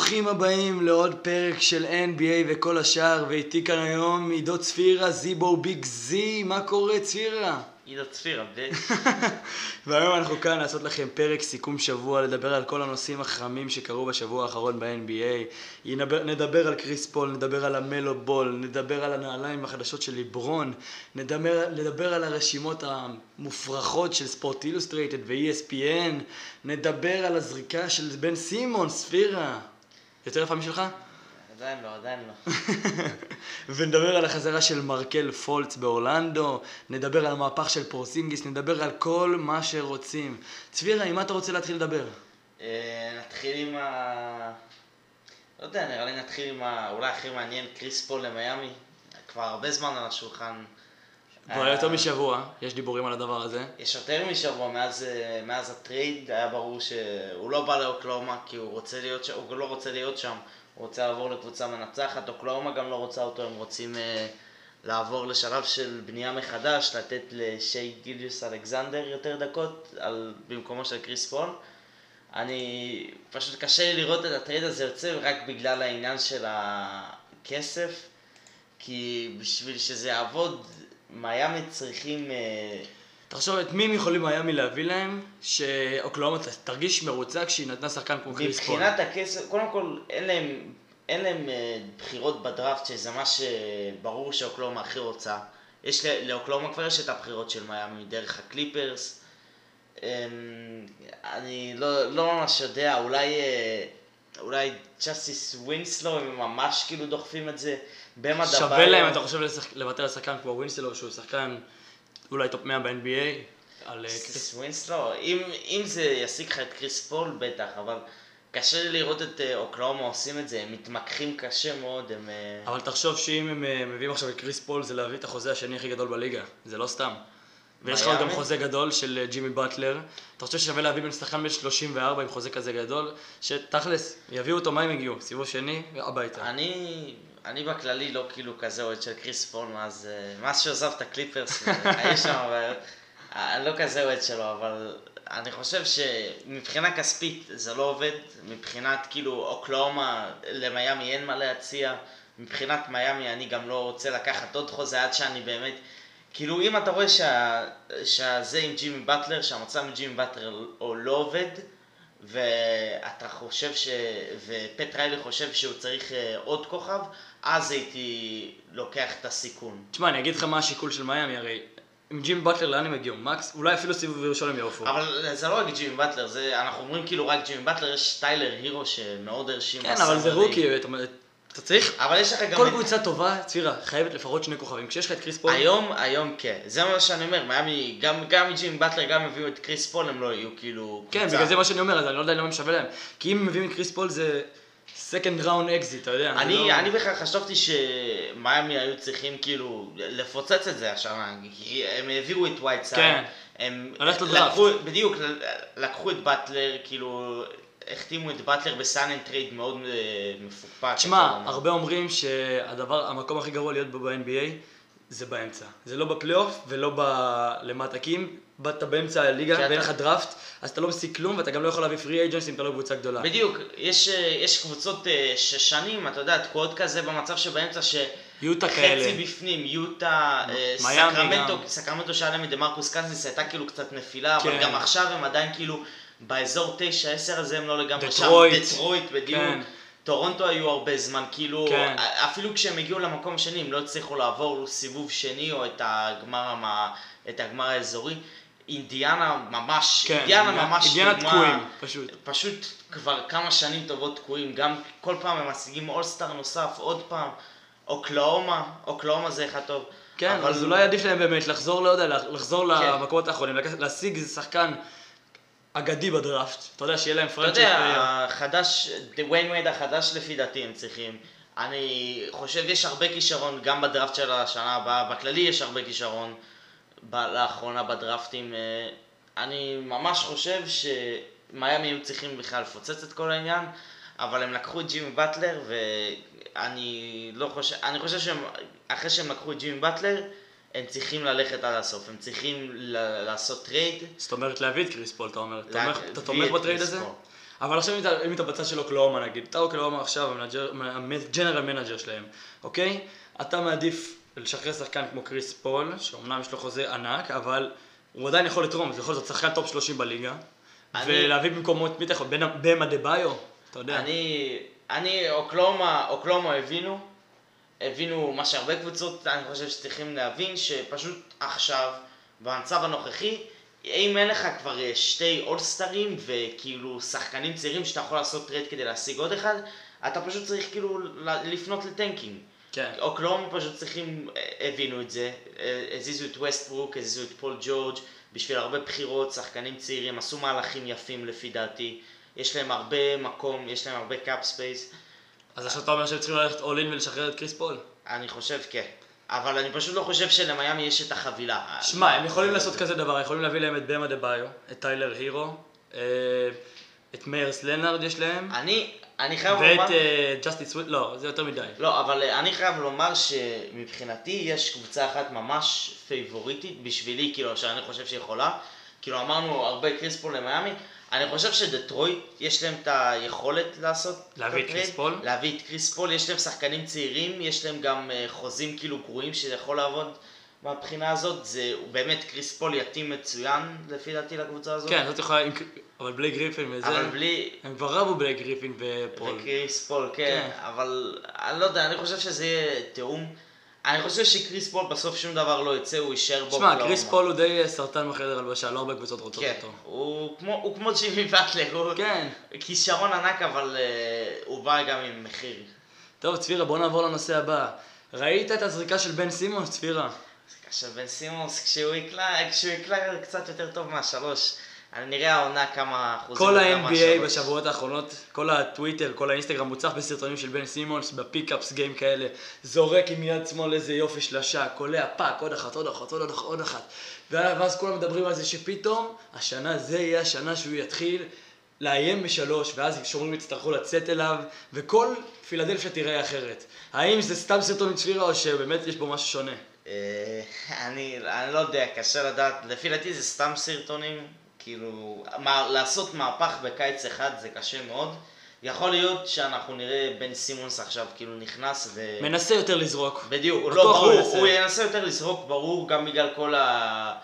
ברוכים הבאים לעוד פרק של NBA וכל השאר, ואיתי כאן היום עידו צפירה, זיבו Big Z, מה קורה צפירה? עידו צפירה, ב... והיום אנחנו כאן לעשות לכם פרק סיכום שבוע, לדבר על כל הנושאים החמים שקרו בשבוע האחרון ב-NBA. נדבר, נדבר על קריס פול, נדבר על לאמלו בול, נדבר על הנעליים החדשות של ליברון, נדבר, נדבר על הרשימות המופרכות של ספורט אילוסטרייטד ו-ESPN, נדבר על הזריקה של בן סימונס, צפירה. יותר יפה משלך? עדיין לא, עדיין לא. ונדבר על החזרה של מרקל פולץ באורלנדו, נדבר על המהפך של פורסינגיס, נדבר על כל מה שרוצים. צפירה, עם מה אתה רוצה להתחיל לדבר? אה, נתחיל עם ה... לא יודע, נראה לי נתחיל עם ה... אולי הכי מעניין, קריס פול למיאמי. כבר הרבה זמן על השולחן. כבר יותר משבוע, יש דיבורים על הדבר הזה. יש יותר משבוע, מאז, אה, מאז ה-trade היה ברור שהוא לא בא לאוקלהומה כי הוא רוצה להיות שם, הוא לא רוצה להיות שם, הוא רוצה לעבור לקבוצה מנצחת, אוקלהומה גם לא רוצה אותו, הם רוצים אה, לעבור לשלב של בנייה מחדש, לתת לשיי גילג'ס אלכזנדר יותר דקות על, במקומו של קריס פול. אני, פשוט קשה לי לראות את ה-trade הזה יוצא רק בגלל העניין של הכסף, כי בשביל שזה יעבוד, מיאמי צריכים... אה, תחשוב את מי הם יכולים מיאמי להביא להם, שאוקלהומה תרגיש מרוצה כשהיא נתנה שחקן כמו קריס פול. מבחינת הכסף, קודם כל אין להם, אין להם אה, בחירות בדראפט, שזה מה שברור שאוקלהומה הכי רוצה. יש לאוקלהומה כבר יש את הבחירות של מיאמי דרך הקליפרס. אמ, אני לא, לא ממש יודע, אולי, אה, אולי ג'אסטיס ווינסלו, הם ממש כאילו דוחפים את זה. במה שווה להם, אתה חושב, לוותר על שחקן כמו ווינסלו, שהוא שחקן אולי טופ 100 ב-NBA, על אה, קריס קריס ווינסלו, אם, אם זה ישיג לך את קריס פול, בטח, אבל קשה לי לראות את אה, אוקלאומה עושים את זה, הם מתמקחים קשה מאוד, הם... אה, אבל תחשוב שאם הם אה, מביאים עכשיו את קריס פול, זה להביא את החוזה השני הכי גדול בליגה. זה לא סתם. ויש לך גם? חוזה גדול של אה, ג'ימי באטלר. אתה חושב ששווה להביא בן שחקן בן 34 עם חוזה כזה גדול? שתכלס, יביאו אותו, מה הם הגיעו? סיבוב שני, הביתה. אני, אני בכללי לא כאילו כזה אוהד של קריס פול מאז, אה, מאז שעזב את הקליפרס, היו שם בעיות. אני לא כזה אוהד שלו, אבל אני חושב שמבחינה כספית זה לא עובד, מבחינת כאילו אוקלאומה למיאמי אין מה להציע, מבחינת מיאמי אני גם לא רוצה לקחת עוד חוזה עד שאני באמת, כאילו אם אתה רואה שה, שזה עם ג'ימי באטלר, שהמצב עם ג'ימי באטלר לא עובד, ואתה חושב ש... ופט ריילי חושב שהוא צריך אה, עוד כוכב, אז הייתי לוקח את הסיכון. תשמע, אני אגיד לך מה השיקול של מיאמי, הרי עם ג'ימי באטלר לאן הם הגיעו? מקס? אולי אפילו סיבוב ראשון יעופו. אבל זה לא רק ג'ימי באטלר, זה, אנחנו אומרים כאילו רק ג'ימי באטלר, יש טיילר הירו שמאוד הרשים. כן, אבל זה ב summer league. רוקי, אתה צריך... אבל יש לך גם... כל קבוצה טובה, צפירה, חייבת לפחות שני כוכבים. כשיש לך את קריס פול... היום, היום כן. זה מה שאני אומר, מיאמי, גם, גם ג'ימי באטלר, גם הביאו את קריס פול, הם לא יהיו כאילו... כן. בגלל זה מה שאני אומר, אז אני לא יודע למה הם שווה להם. כי אם הם מביאים את קריס פול זה second round exit, אתה יודע. אני, לא- אני בכלל חשבתי שמיאמי היו צריכים כאילו לפוצץ את זה השנה, כי הם העבירו את וייטסייד, כן. הם. לקחו, בדיוק, לקחו את באטלר, כאילו, החתימו את באטלר ב sign and trade מאוד אה, מפוקפק. תשמע. הרבה אומרים שהדבר, המקום הכי גרוע להיות בו ב-NBA זה באמצע. זה לא בפלייאוף ולא למטה. כי אם באת באמצע הליגה ואין לך דראפט, אז אתה לא משיג כלום ואתה גם לא יכול להביא free agents אם אתה לא קבוצה גדולה. בדיוק, יש, אה, יש קבוצות אה, ששנים, אתה יודע, תקועות כזה במצב שבאמצע ש... יוטה חצי כאלה. בפנים, יוטה, סקרמנטו. סקרמנטו שהיה להם את דמרקוס קאזינס הייתה כאילו קצת נפילה, אבל כן. גם עכשיו הם עדיין כאילו באזור 9-10 הזה הם לא לגמרי שם, דטרויט. בדיוק, כן. טורונטו היו הרבה זמן, כאילו, כן. אפילו כשהם הגיעו למקום השני הם לא הצליחו לעבור סיבוב שני או את הגמר, המ- את הגמר האזורי, אינדיאנה ממש, כן, אינדיאנה ממש אינדיאנה דוגמה- תקועים, פשוט. פשוט כבר כמה שנים טובות תקועים, גם כל פעם הם משיגים אולסטאר נוסף, עוד פעם, אוקלאומה, אוקלאומה זה אחד טוב. כן, אבל- אז אולי עדיף להם באמת לחזור, לא יודע, לחזור כן. למקומות האחרונים, להשיג שחקן אגדי בדראפט. אתה יודע, שיהיה להם אתה franchise יודע, player. החדש, דוויין ווייד החדש לפי דעתי הם צריכים. אני חושב יש הרבה כישרון גם בדראפט של השנה הבאה, בכללי יש הרבה כישרון ב- לאחרונה בדראפטים. אה, אני ממש חושב שמיאמי היו צריכים בכלל לפוצץ את כל העניין, אבל הם לקחו את ג'ימי באטלר ואני לא חושב, אני חושב שהם, אחרי שהם לקחו את ג'ימי באטלר, הם צריכים ללכת עד הסוף, הם צריכים ל- לעשות טרייד. זאת אומרת להביא את קריס פול, אתה אומר. לה- תומך- אתה תומך בטרייד הזה? פול. אבל עכשיו אם אתה, אם אתה בצד של אוקלאומה נגיד, אתה אוקלאומה עכשיו, ה general manager שלהם, אוקיי? אתה מעדיף לשחרר שחקן כמו קריס פול, שאומנם יש לו חוזה ענק, אבל הוא עדיין יכול לתרום, זה יכול להיות שחקן טופ 30 בליגה, אני- ולהביא במקומו את מי אתה יכול, באם אדבאיו, אתה יודע. אני, אני, אוקלאומה, אוקלאומה הבינו, הבינו מה שהרבה קבוצות, אני חושב שצריכים להבין, שפשוט עכשיו, במצב הנוכחי, אם אין לך כבר אה, שתי אולסטרים וכאילו שחקנים צעירים שאתה יכול לעשות טרייד כדי להשיג עוד אחד, אתה פשוט צריך כאילו לפנות ל tanking. כן. אוקלאומה פשוט צריכים, אה, הבינו את זה, אה, הזיזו את ווסטברוק, הזיזו את פול ג'ורג' בשביל הרבה בחירות, שחקנים צעירים, עשו מהלכים יפים לפי דעתי, יש להם הרבה מקום, יש להם הרבה cap space, אז עכשיו אתה אומר שהם צריכים ללכת all in ולשחרר את קריס פול? אני חושב כן. אבל אני פשוט לא חושב שלמיאמי יש את החבילה. שמע, הם יכולים לעשות כזה דבר, יכולים להביא להם את באם אדבאיו, את טיילר הירו, אה, את מיירס לנארד יש להם, אני, אני חייב לומר... ואת אה, ג'סטיס ווינסלו, לא, זה יותר מדי. לא, אבל אה, אני חייב לומר שמבחינתי יש קבוצה אחת ממש פייבוריטית בשבילי, כאילו, שאני חושב שהיא יכולה. כאילו, אמרנו הרבה קריס פול למיאמי. אני חושב שדטרויט, יש להם את היכולת לעשות להביא את קריס פול? להביא את קריס פול, יש להם שחקנים צעירים, יש להם גם אה, חוזים כאילו גרועים שזה יכול לעבוד מהבחינה הזאת. זה באמת, קריס פול יתאים מצוין לפי דעתי לקבוצה הזאת. כן, זאת יכולה, אבל בלייק גריפין וזה, אבל בלייק, הם כבר רבו בלייק גריפין ופול. וקריס פול, כן, כן. אבל אני לא יודע, אני חושב שזה יהיה תיאום. אני חושב שקריס פול בסוף שום דבר לא יצא, הוא יישאר בו. שמע, קריס פול הוא די אה, סרטן בחדר הלבשה, לא הרבה קבוצות רוצות כן, אותו. הוא כמו, הוא כמו ג'ימי באטלר, הוא כן. כישרון ענק, אבל אה, הוא בא גם עם מחיר. טוב, צפירה, בוא נעבור לנושא הבא. ראית את הזריקה של בן סימונס, צפירה? עכשיו בן סימונס, כשהוא יקלע, כשהוא יקלע קצת יותר טוב מהשלוש, נראה העונה כמה אחוזים. כל ה-NBA. בשבועות האחרונות, כל הטוויטר, כל האינסטגרם מוצף בסרטונים של בן סימונס, ב pickup games כאלה, זורק עם יד שמאל איזה יופי שלשה, קולע פה, עוד אחת, עוד אחת, עוד אחת, עוד אחת. ואז כולם מדברים על זה שפתאום, השנה זה יהיה השנה שהוא יתחיל לאיים בשלוש, ואז שומרים יצטרכו לצאת אליו, וכל פילדלפיה תיראה אחרת. האם זה סתם סרטון מצפירה, או שבאמת יש בו משהו שונה? אה, אני, אני לא יודע, קשה לדעת, לפי דעתי זה סתם סרטונים, כאילו, מה, לעשות מהפך בקיץ אחד זה קשה מאוד. יכול להיות שאנחנו נראה בן סימונס עכשיו כאילו נכנס ו... מנסה יותר לזרוק. בדיוק, לא, ברור, ינסה. הוא ינסה יותר לזרוק, ברור, גם בגלל כל ה...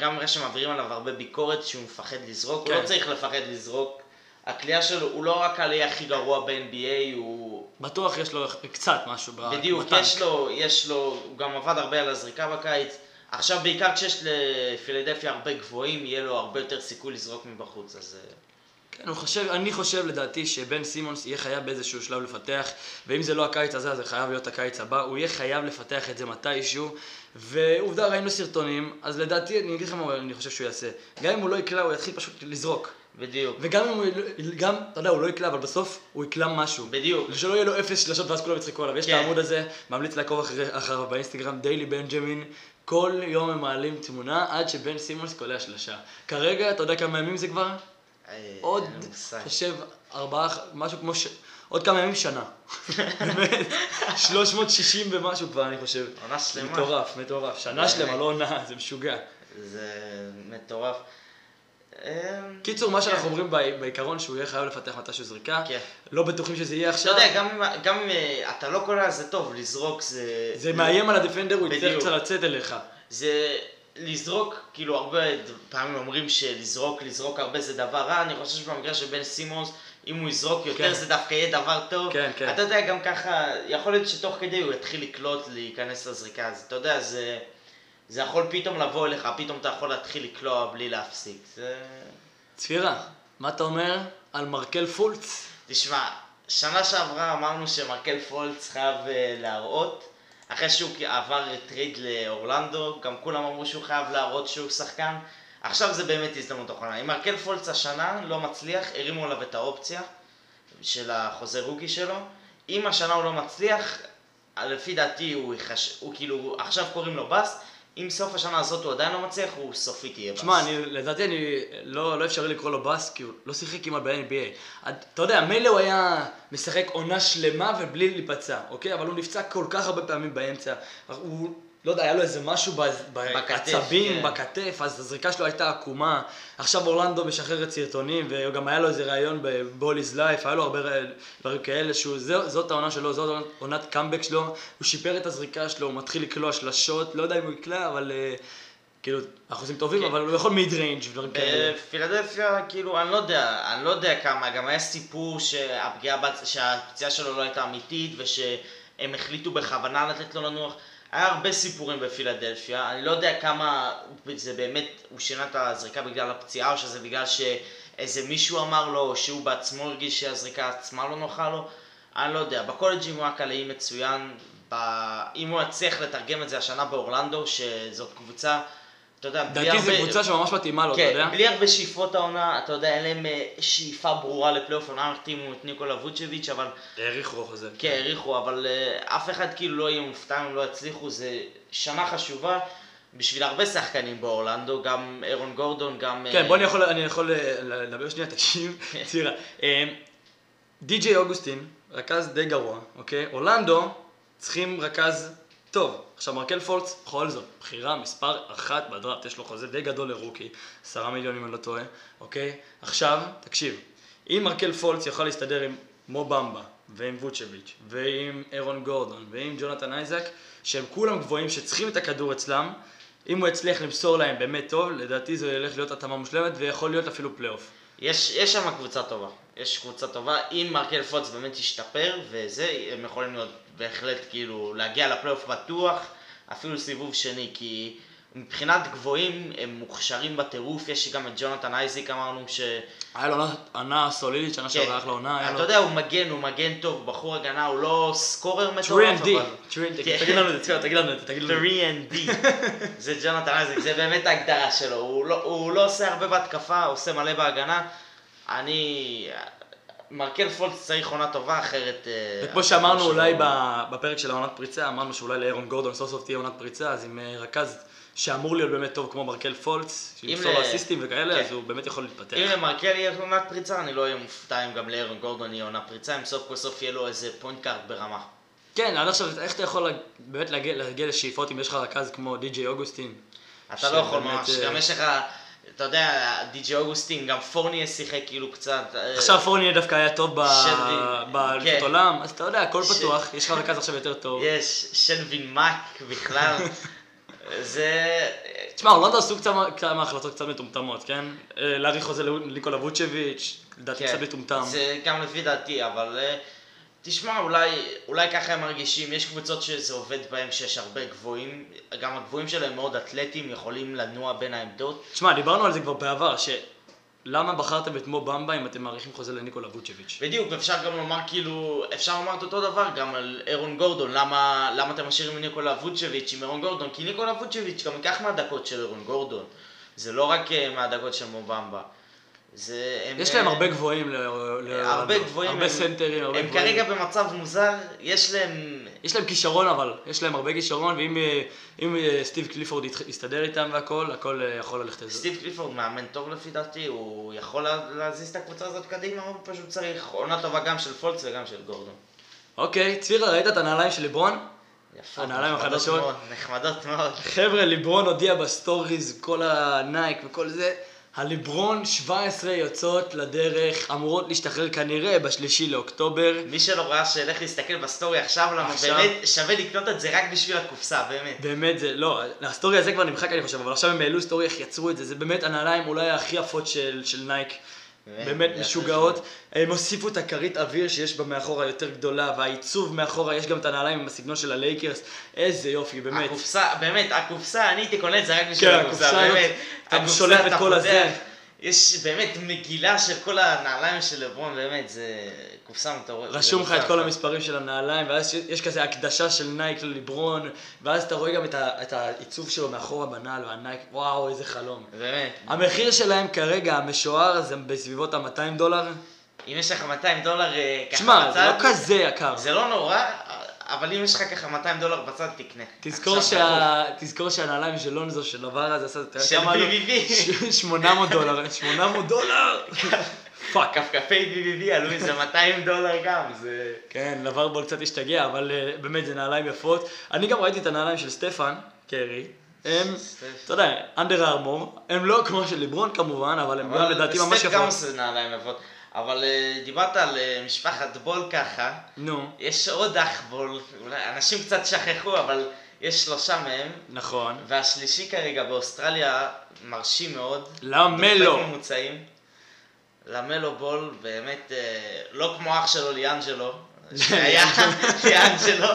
גם בגלל שמעבירים עליו הרבה ביקורת שהוא מפחד לזרוק, כן. הוא לא צריך לפחד לזרוק. הקליעה שלו, הוא לא רק העלייה הכי גרוע ב-NBA, הוא... בטוח יש לו קצת משהו ב- בדיוק, בטנק. יש לו, יש לו, הוא גם עבד הרבה על הזריקה בקיץ. עכשיו בעיקר כשיש לפילדלפיה הרבה גבוהים, יהיה לו הרבה יותר סיכוי לזרוק מבחוץ, אז... אה, כן, הוא חושב, אני חושב לדעתי שבן סימונס יהיה חייב באיזשהו שלב לפתח, ואם זה לא הקיץ הזה, אז זה חייב להיות הקיץ הבא, הוא יהיה חייב לפתח את זה מתישהו, ועובדה, ראינו סרטונים, אז לדעתי, אני אגיד לך מה אני חושב שהוא יעשה. גם אם הוא לא יקלע, הוא יתחיל פשוט לזרוק. בדיוק. וגם אם הוא, גם, אתה יודע, הוא לא יקלע, אבל בסוף הוא יקלע משהו. בדיוק. שלא יהיה לו אפס שלשות ואז כולם יצחקו עליו. יש כן. את העמוד הזה, ממליץ לעקוב אחרי- אחריו באינסטגרם, דיילי בנג'מין. כל יום הם מעלים תמונה עד שבן סימונס קולע שלשה. כרגע, אתה יודע כמה ימים זה כבר? אה, עוד. חושב, ארבעה, משהו כמו ש... עוד כמה ימים שנה. באמת, 360 ומשהו כבר, אני חושב. עונה שלמה. מטורף, מטורף. שנה. שלמה, לא עונה, זה משוגע. זה מטורף. אה, קיצור, מה שאנחנו כן. אומרים בעי- בעיקרון שהוא יהיה חייב לפתח מתישהו זריקה. כן. לא בטוחים שזה יהיה אתה עכשיו. יודע, גם אם- אה, אתה לא קולע זה טוב, לזרוק זה... זה מאיים על הדפנדר, הוא יצטרך. קצת לצאת אליך. זה לזרוק, כאילו הרבה פעמים אומרים שלזרוק, לזרוק הרבה זה דבר רע, אני חושב שבמקרה של בן סימונס, אם הוא יזרוק יותר כן. זה דווקא יהיה דבר טוב. כן, כן. אתה יודע, גם ככה, יכול להיות שתוך כדי הוא יתחיל לקלוט, להיכנס לזריקה, אז אתה יודע, זה, זה יכול פתאום לבוא אליך, פתאום אתה יכול להתחיל לקלוע בלי להפסיק. זה... צפירה, מה אתה אומר על מרקל פולץ? תשמע, שנה שעברה אמרנו שמרקל פולץ חייב אה, להראות, אחרי שהוא עבר trade לאורלנדו, גם כולם אמרו שהוא חייב להראות שהוא שחקן. עכשיו זה באמת הזדמנות אחרונה. אם מרקל פולץ השנה לא מצליח, הרימו עליו את האופציה של החוזה rookie שלו. אם השנה הוא לא מצליח, לפי דעתי הוא, יחש... הוא כאילו, עכשיו קוראים לו באסט, אם סוף השנה הזאת הוא עדיין לא מצליח, הוא סופית יהיה באסט. שמע, לדעתי אני, לא, לא אפשרי לקרוא לו באס, כי הוא לא שיחק כמעט ב-NBA. אתה יודע, מילא הוא היה משחק עונה שלמה ובלי להיפצע, אוקיי? אבל הוא נפצע כל כך הרבה פעמים באמצע. הוא לא יודע, היה לו איזה משהו בעצבים, כן. בכתף, אז הזריקה שלו הייתה עקומה. עכשיו אורלנדו משחררת סרטונים, וגם היה לו איזה ראיון ב-Ball is Life, היה לו הרבה דברים כאלה, שהוא, זה, זאת העונה שלו, זאת עונת קאמבק שלו, הוא שיפר את הזריקה שלו, הוא מתחיל לקלוע שלשות, לא יודע אם הוא יקלע, אבל אה, כאילו, אחוזים טובים, כן. אבל הוא יכול mid range ודברים כאלה. בפילדלפיה, כאילו, אני לא יודע, אני לא יודע כמה, גם היה סיפור שהפגיעה, שהפציעה שלו לא הייתה אמיתית ושהם החליטו בכוונה לתת לו לנוח. היה הרבה סיפורים בפילדלפיה, אני לא יודע כמה זה באמת, הוא שינה את הזריקה בגלל הפציעה או שזה בגלל שאיזה מישהו אמר לו או שהוא בעצמו הרגיש שהזריקה עצמה לא נוחה לו, אני לא יודע. בקולג'ים הוא היה קלעי מצוין, ב... אם הוא יצליח לתרגם את זה השנה באורלנדו, שזאת קבוצה, אתה יודע, בלי לדעתי זו הרבה- קבוצה שממש מתאימה לו, אתה יודע? כן, בלי הרבה שאיפות העונה, אתה יודע, אין להם אה, שאיפה ברורה לפלייאוף, העונה החתימו את ניקולה ווצ'ביץ', אבל, העריכו חוזה. כן, העריכו, אבל אה, אף אחד כאילו לא יהיה מופתע אם לא יצליחו, זה שנה חשובה בשביל הרבה שחקנים באורלנדו, גם אירון גורדון, גם... כן, אה, בוא אני יכול, אני יכול לדבר שנייה, תקשיב, צירה. אה, די.ג'יי אוגוסטין, רכז די גרוע, אוקיי? אורלנדו צריכים רכז טוב. עכשיו מרקל פולץ, בכל זאת, בחירה מספר אחת בדראפט, יש לו חוזה די גדול לרוקי, עשרה מיליון אם אני לא טועה, אוקיי? עכשיו, תקשיב, אם מרקל פולץ יכול להסתדר עם מו במבה, ועם ווצ'ביץ', ועם אירון גורדון, ועם ג'ונתן אייזק, שהם כולם גבוהים שצריכים את הכדור אצלם, אם הוא יצליח למסור להם באמת טוב, לדעתי זה ילך להיות התאמה מושלמת, ויכול להיות אפילו פלייאוף. יש, יש שם קבוצה טובה, יש קבוצה טובה, אם מרקל פולץ באמת ישתפר וזה, הם יכולים להיות בהחלט כאילו להגיע לפלייאוף בטוח, אפילו סיבוב שני, כי מבחינת גבוהים הם מוכשרים בטירוף, יש גם את ג'ונתן אייזיק אמרנו ש... היה לו עונה- סולידית, שנה שעברה אחלה עונה, היה אתה לו... יודע, הוא מגן, הוא מגן טוב, בחור הגנה, הוא לא scorer 3 מטורף, D, 3 and D, כן. תגיד לנו את זה, תגיד לנו את זה, תגיד לנו. 3 and D, זה ג'ונתן אייזיק, זה באמת ההגדרה שלו, הוא לא, לא עושה הרבה בהתקפה, עושה מלא בהגנה. אני... מרקל פולץ צריך עונה טובה, אחרת... אה, וכמו שאמרנו אולי ב- בפרק של העונת פריצה, אמרנו שאולי לאהרון גורדון סוף סוף תהיה עונת פריצה, אז עם אה, רכז שאמור להיות באמת טוב כמו מרקל פולץ, אם שימסור אסיסטים וכאלה, כן. אז הוא באמת יכול להתפתח. אם למרקל יהיה עונת פריצה, אני לא אהיה מופתע אם גם לאהרון גורדון יהיה עונה פריצה, אם סוף כל סוף יהיה לו איזה point guard ברמה. כן, עד עכשיו, איך אתה יכול באמת להגיע לשאיפות אם יש לך רכז כמו די.ג'יי אוגוסטין? אתה לא יכול ממש, אה, גם יש לך, אתה יודע, די.ג'י אוגוסטין, גם פורניה שיחק כאילו קצת. אה, עכשיו פורניה דווקא היה טוב ב- שלווין, באליפות כן. עולם, אז אתה יודע, הכל פתוח, יש לך רכז עכשיו יותר טוב. יש שלווין מאק בכלל. זה... תשמע, הולנד עשו כמה- כמה החלטות קצת מטומטמות, כן? אה, להאריך חוזה לניקולה ווצ'ביץ', לדעתי כן, קצת מטומטם. זה גם לפי דעתי, אבל אה, תשמע, אולי, אולי ככה הם מרגישים, יש קבוצות שזה עובד בהם שיש הרבה גבוהים, גם הגבוהים שלהם מאוד אתלטיים, יכולים לנוע בין העמדות. תשמע, דיברנו על זה כבר בעבר, שלמה בחרתם את מו במבה אם אתם מאריכים חוזה לניקולה ווצ'ביץ'? בדיוק, אפשר גם לומר כאילו, אפשר לומר את אותו דבר גם על אירון גורדון, למה, למה אתם משאירים ניקולה ווצ'ביץ' עם אירון גורדון? כי ניקולה ווצ'ביץ' גם ייקח מהדקות של אירון גורדון, זה לא רק אה, מהדקות של מובמבה. זה, הם, יש להם אה, הרבה גבוהים, ל- ל- הרבה גבוהים, הרבה הם- סנטרים, הרבה הם גבוהים. כרגע במצב מוזר, יש להם... יש להם כישרון אבל, יש להם הרבה כישרון, ואם אה, אם אה, סטיב קליפורד יסתדר איתם והכל, הכל יכול ללכת לזה. סטיב קליפורד מאמן טוב לפי דעתי, הוא יכול לה- להזיז את הקבוצה הזאת קדימה, הוא פשוט צריך עונה טובה גם של פולץ וגם של גורדון. אוקיי, צפירה, ראית את הנעליים של ליברון? יפה, הנעליים החדשות. נחמדות מאוד. חבר'ה, ליברון הודיע בסטוריז, כל הנייק וכל זה, הליברון 17 יוצאות לדרך, אמורות להשתחרר כנראה בשלישי לאוקטובר. מי שלא ראה שילך להסתכל בסטורי עכשיו, למה עכשיו. באמת שווה לקנות את זה רק בשביל הקופסה, באמת. באמת זה, לא, הסטורי הזה כבר נמחק אני חושב, אבל עכשיו הם העלו סטורי איך יצרו את זה, זה באמת הנעליים אולי הכי יפות של, של נייק, באמת, משוגעות. הם הוסיפו את הכרית אוויר שיש בה מאחורה יותר גדולה, והעיצוב מאחורה, יש גם את הנעליים עם הסגנון של הלייקרס, איזה יופי, באמת. הקופסה, באמת, הקופסה, אני הייתי קונה את זה רק בשביל כן, הקופסה, באמת. אתה שולף את כל הזה. יש באמת מגילה של כל הנעליים של לברון, באמת, זה קופסה מטורפת. רשום לך את כל. המספרים של הנעליים, ואז יש- כזה הקדשה של נייק לליברון, ואז אתה רואה גם את ה- את העיצוב שלו מאחורה בנעל, והנייק, וואו, איזה חלום. באמת. המחיר שלהם כרגע, המשוער, זה בסביבות ה-200 דולר. אם יש לך 200 דולר אה, ככה שמע, זה בצד, לא כזה יקר. זה לא נורא, אבל אם יש לך ככה 200 דולר בצד, תקנה. תזכור, שה... תזכור שהנעליים של לונזו, של לבר הזה, עשה, של? BBB. ש- 800 דולר, 800 דולר! fuck. כפכפי BBB עלו איזה 200 דולר גם, זה... כן, לאוור בול קצת השתגע, אבל אה, באמת זה נעליים יפות. אני גם ראיתי את הנעליים של סטפן, קרי. הם. אתה יודע, אנדר ארמור, הם לא כמו של ליברון כמובן, אבל הם גם לדעתי ממש סטף גם יפות. עושה נעליים יפות. אבל אה, דיברת על אה, משפחת בול ככה, נו, יש עוד אח בול, אולי אנשים קצת שכחו, אבל יש שלושה מהם, נכון. והשלישי כרגע באוסטרליה מרשים מאוד. למלו. דופק ממוצעים. למלו בול, באמת, אה, לא כמו אח שלו ליאנג'לו, שהיה ליאנג'לו.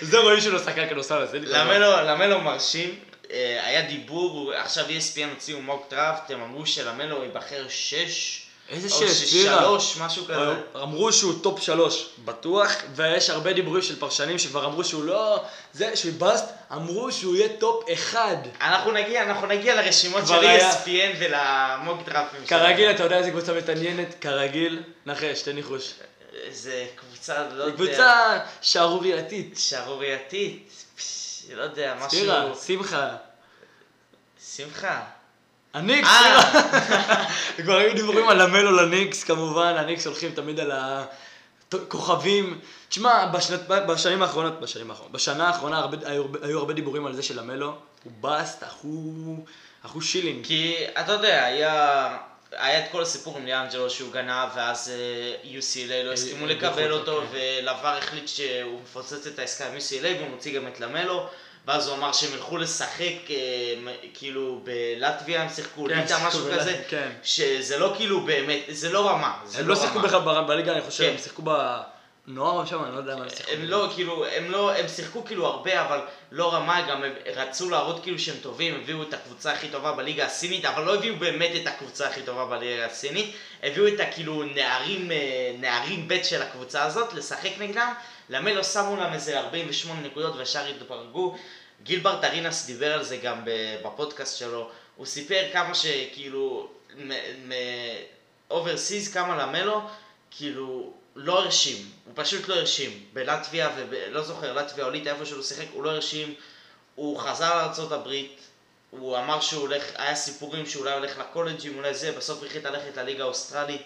זה רואים שהוא לא שחקן כדורסל, בעיה. למלו, מרשים, היה דיבור, עכשיו ESPN הוציאו mock draft, הם אמרו שלמלו ייבחר שש, איזה או שש, צפירה. ששלוש, משהו כזה. אמרו שהוא טופ שלוש, בטוח, ויש הרבה דיבורים של פרשנים שכבר אמרו שהוא לא, זה, שהוא bust, אמרו שהוא יהיה טופ אחד. אנחנו נגיע, אנחנו נגיע לרשימות של היה. ESPN ול mock דראפטים כרגיל, אתה יודע איזה קבוצה מתעניינת? כרגיל, נחש, תן ניחוש. זה קבוצה, לא יודע, קבוצה שערורייתית. שערורייתית, לא יודע, משהו, צפירה, שמחה. שמחה. הניקס, אה. כבר היו דיבורים על המלו לניקס, כמובן, הניקס הולכים תמיד על הכוכבים. תשמע, בשנת- בשנים האחרונות, בשנים האחרונות, בשנה האחרונה הרבה- היו הרבה- היו הרבה דיבורים על זה של המלו, הוא באסט. אך הוא שילינג. כי אתה יודע, היה, היה את כל הסיפור עם ליאנג'לו שהוא גנב, ואז אה, UCLA לא הסכימו הדיחו לקבל אותו, אותו, כן. ולבר החליט שהוא מפוצץ את העסקה עם UCLA, והוא מוציא גם את למלו, ואז הוא אמר שהם ילכו לשחק, אה, כאילו בלטביה הם שיחקו, כן, ליטא, שיחקו משהו בלטביה, כזה, כן. שזה לא כאילו באמת, זה לא רמה, זה הם לא שיחקו רמה. בכלל בליגה, אני חושב, כן. הם שיחקו בנוער שם, אני לא יודע מה הם שיחקו. הם לא, כאילו, הם לא, הם שיחקו כאילו הרבה, אבל לא רמה, גם רצו להראות כאילו שהם טובים, הביאו את הקבוצה הכי טובה בליגה הסינית, אבל לא הביאו באמת את הקבוצה הכי טובה בליגה הסינית, הביאו את הכאילו נערים, אה, נערים ב' של הקבוצה הזאת, לשחק נגדם, למלו שמו להם איזה 48 נקודות וישר התברגו. גילברט ארינס דיבר על זה גם בפודקאסט שלו, הוא סיפר כמה שכאילו, overseas כמה למלו, כאילו, לא הרשים, הוא פשוט לא הרשים. בלטביה, ולא זוכר, לטביה או ליטא, איפה שהוא שיחק, הוא לא הרשים. הוא חזר הברית, הוא אמר שהוא הולך, היה סיפורים שאולי הולך לקולג'ים, אולי זה, בסוף החליט ללכת לליגה האוסטרלית,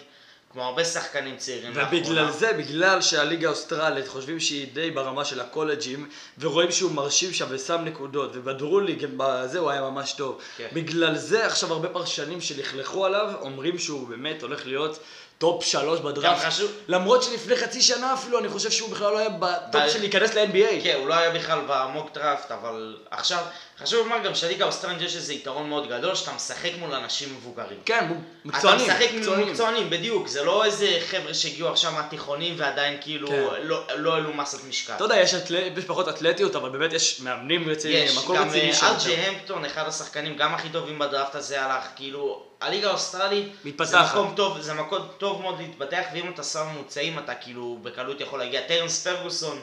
כמו הרבה שחקנים צעירים ובגלל זה, בגלל שהליגה האוסטרלית חושבים שהיא די ברמה של הקולג'ים, ורואים שהוא מרשים שם ושם נקודות, ובדרו ליג גם בזה הוא היה ממש טוב. כן. בגלל זה עכשיו הרבה פרשנים שלכלכו עליו, אומרים שהוא באמת הולך להיות טופ שלוש בדראפט. גם חשוב- למרות שלפני חצי שנה אפילו, אני חושב שהוא בכלל לא היה בטופ ב- של להיכנס ל-NBA. כן, הוא לא היה בכלל ב mock draft, אבל עכשיו, חשוב לומר גם שהליגה האוסטרלית יש איזה יתרון מאוד גדול, שאתה משחק מול אנשים מבוגרים. כן, הוא אתה מקצוענים. משחק מול מקצוענים. מקצוענים, בדיוק, זה לא איזה חבר'ה שהגיעו עכשיו מהתיכונים ועדיין כאילו כן. לא- לא העלו מסת משקל. אתה יודע, יש אתל- יש פחות אתלטיות, אבל באמת יש מאמנים רציניים, יש, הכל גם רציני אה, שם. אר ג'יי המפטון, אחד השחקנים גם הכי טובים בדראפט הזה הלך, כאילו, הליגה האוסטרלית, זה מתפתחת. מקום טוב, זה מקום טוב מאוד להתפתח, ואם אתה שם ממוצעים אתה כאילו בקלות יכול להגיע. טרנס פרגוסון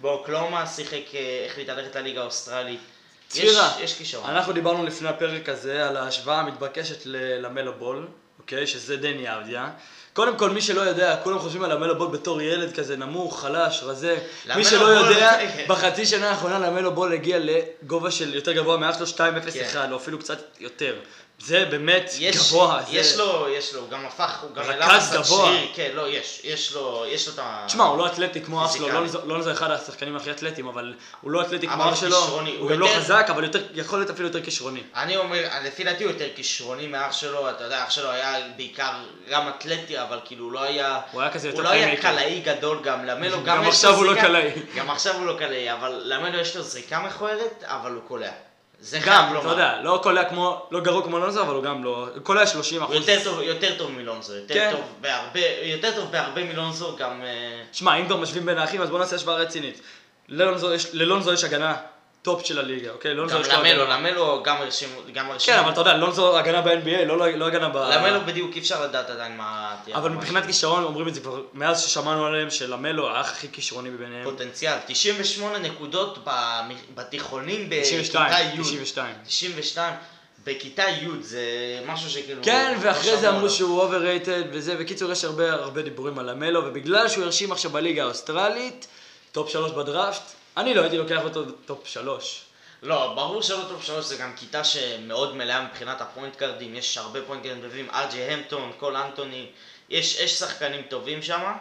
באוקלאומה שיחק, אה, החליט ללכת לליגה האוסטרלית. יש, צפירה, יש כישרון. אנחנו דיברנו לפני הפרק הזה על ההשוואה המתבקשת למלו בול, אוקיי? שזה דני אבדיה. קודם כל, מי שלא יודע, כולם חושבים על המלו בול בתור ילד כזה נמוך, חלש, רזה. מי למלו שלא בול- יודע, בחצי שנה האחרונה למלו בול הגיע לגובה של יותר גבוה מאח שלו, 2.01, כן. או אפילו קצת יותר. זה באמת יש, גבוה. זה... יש לו, יש לו, הוא גם הפך, הוא גם רכז גבוה. שריר, כן, לא, יש, יש לו, יש לו את ה... תשמע, הוא לא אתלטי כמו אח שלו. לא נז- לא נזר אחד השחקנים הכי אתלטיים, אבל הוא לא אתלטי כמו אח הוא שלו, כישרוני, הוא הוא גם לא יותר- חזק, אבל יותר- יכול להיות אפילו יותר כישרוני. אני אומר, לפי דעתי הוא יותר כישרוני מאח שלו, אתה יודע, אח שלו היה בעיקר גם אתלטי, אבל כאילו הוא לא היה... הוא היה כזה יותר הוא לא היה. קלעי גדול גם, למלו גם גם עכשיו הוא לא קלעי. גם עכשיו הוא לא קלעי, אבל למלו יש לו זריקה מכוערת, אבל הוא קולע. זה גם. אתה יודע, לא קולע כמו, לא גרוע כמו לונזו, אבל הוא גם לא, קולע 30 הוא אחוז. יותר טוב, יותר טוב מלונזו, יותר כן. טוב בהרבה, יותר טוב בהרבה מלונזו, גם... אה, שמע, אם כבר משווים בין האחים, אז בוא נעשה השוואה רצינית. ללונזו יש, ללונזו יש הגנה top של הליגה, אוקיי? לונזו גם יש לו למלו. למלו גם הרשים, גם הרשים. כן, אבל אתה יודע, לונזו הגנה ב-NBA, לא, לא, הגנה ב... למלו בדיוק אי אפשר לדעת עדיין מה תהיה. אבל מבחינת. כישרון, אומרים את זה כבר, מאז ששמענו עליהם, שלמלו האח הכי כישרוני מביניהם. פוטנציאל, 98 נקודות ב- בתיכונים בכיתה 92, י'. 92. 92. בכיתה י' זה משהו שכאילו... כן, לא ואחרי זה אמרו. שהוא overrated וזה, בקיצור יש הרבה הרבה דיבורים על למלו, ובגלל שהוא הרשים עכשיו בליגה האוסטרלית, top שלוש בדראפט, אני לא הייתי לוקח אותו top שלוש. לא, ברור שלא top שלוש, זה גם כיתה שמאוד מלאה מבחינת הפוינט גארדים, יש הרבה פוינט גארדים טובים, אר ג'יי המפטון, קול אנטוני, יש, יש שחקנים טובים שם.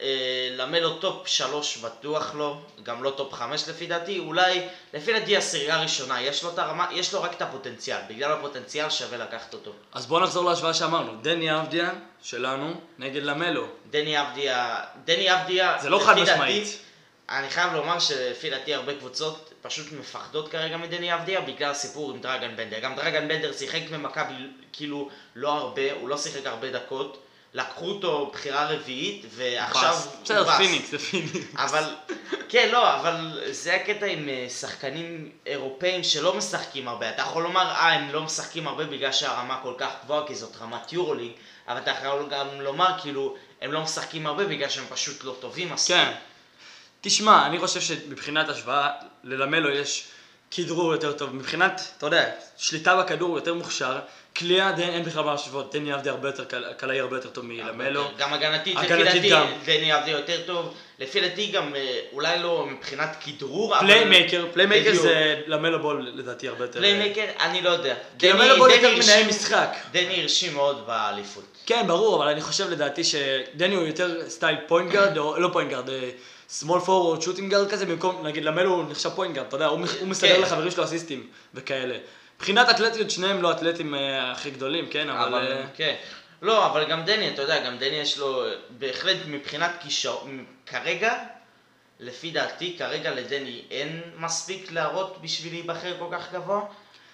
אה, למלו top שלוש בטוח לא, גם לא top חמש לפי דעתי, אולי, לפי דעתי עשירייה הראשונה, יש לו, את הרמה, יש לו רק את הפוטנציאל, בגלל הפוטנציאל שווה לקחת אותו. אז בוא נחזור להשוואה שאמרנו. דני אבדיה שלנו נגד למלו. דני אבדיה, דני אבדיה, זה לא חד לדעתי, משמעית. אני חייב לומר שלפי דעתי הרבה קבוצות פשוט מפחדות כרגע מדני אבדיה בגלל הסיפור עם דראגן בנדר. גם דראגן בנדר שיחק במכבי כאילו לא הרבה, הוא לא שיחק הרבה דקות. לקחו אותו בחירה רביעית, ועכשיו בס. הוא בסדר, בס. פיניקס, זה פיניקס. אבל, כן, לא, אבל זה הקטע עם אה, שחקנים אירופאים שלא משחקים הרבה. אתה יכול לומר, אה, הם לא משחקים הרבה בגלל שהרמה כל כך גבוהה, כי זאת רמת יורוליג, אבל אתה יכול גם לומר, כאילו, הם לא משחקים הרבה בגלל שהם פשוט לא טובים מספיק. כן. תשמע, אני חושב שמבחינת השוואה, ללמלו יש כדרור יותר טוב. מבחינת, אתה יודע, שליטה בכדור הוא יותר מוכשר. קליעה, אין בכלל מה להשוות. דני אבדיה הרבה יותר, קל- קלעי הרבה יותר טוב מלמלו. גם הגנתית, לפי דעתי. דני אבדיה יותר טוב. לפי דעתי גם, אה, אולי לא מבחינת כדרור, אבל... playmaker, playmaker. זה למלו בול לדעתי הרבה יותר. playmaker, אני לא יודע. כי למלו בול יותר מנהל משחק. דני הרשים מאוד באליפות. כן, ברור, אבל אני חושב לדעתי שדני הוא יותר style point guard, לא point guard, small forward, shooting guard כזה, במקום, נגיד, למלו הוא נחשב point guard, אתה יודע, הוא, הוא מסדר כן. לחברים שלו אסיסטים וכאלה. מבחינת אתלטיות, שניהם לא אתלטים אה, הכי גדולים, כן, אבל... אבל, אה, כן. לא, אבל גם דני, אתה יודע, גם דני יש לו, בהחלט מבחינת כישרון, כרגע, לפי דעתי, כרגע לדני אין מספיק להראות בשביל להיבחר כל כך גבוה.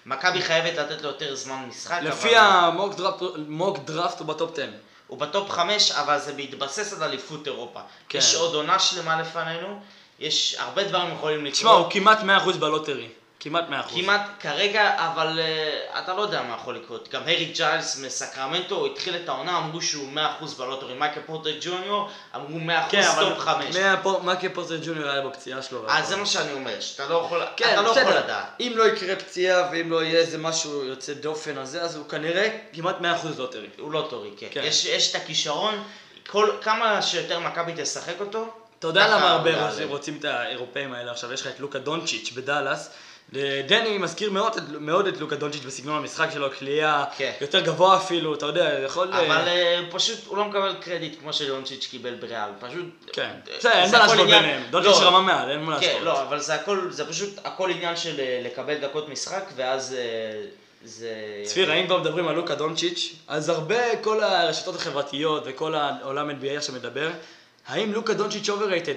מכבי חייבת לתת לו יותר זמן משחק, לפי אבל ה mock draft, mock draft הוא ב top 10. הוא ב top חמש, אבל זה בהתבסס על אליפות אירופה. כן. יש עוד עונה שלמה לפנינו, יש הרבה דברים יכולים לקרות. תשמע, הוא כמעט 100% ב lottery. כמעט 100%. כמעט כרגע, אבל uh, אתה לא יודע מה יכול לקרות. גם הרי ג'יילס מסקרמנטו, הוא התחיל את העונה, אמרו שהוא 100% ב lottery. מייקל פורטר ג'וניור, אמרו 100% כן, top 5. מייקל פורטר ג'וניור היה בפציעה שלו. אז זה מה שאני אומר, שאתה לא יכול, כן, אתה לא בסדר. יכול לדעת. אם לא יקרה פציעה ואם לא יהיה איזה משהו יוצא דופן הזה, אז הוא כנראה כמעט 100% lottery. הוא lottery, כן. כן. יש, יש את הכישרון, כל, כמה שיותר מכבי תשחק אותו, אתה יודע למה הרבה. רוצים את האירופאים האלה עכשיו? יש לך את לוקה דונצ'יץ' בדאלאס. דני מזכיר מאוד, מאוד את לוקה דונצ'יץ' בסגנון המשחק שלו, קליעה, כן. יותר גבוה אפילו, אתה יודע, יכול... אבל אה, אה, פשוט הוא לא מקבל קרדיט כמו שדונצ'יץ' קיבל בריאל, פשוט... כן. אה, בסדר, אין זה מה להשוות ביניהם. דונצ'יץ' לא, רמה מעל, אין מה כן, להשוות. לא, אבל זה הכל, זה פשוט הכל עניין של לקבל דקות משחק, ואז זה... צפיר, אם כבר מדברים על לוקה דונצ'יץ', אז הרבה, כל הרשתות החברתיות וכל העולם NBA עכשיו מדבר, האם לוקה דונצ'יץ' overrated?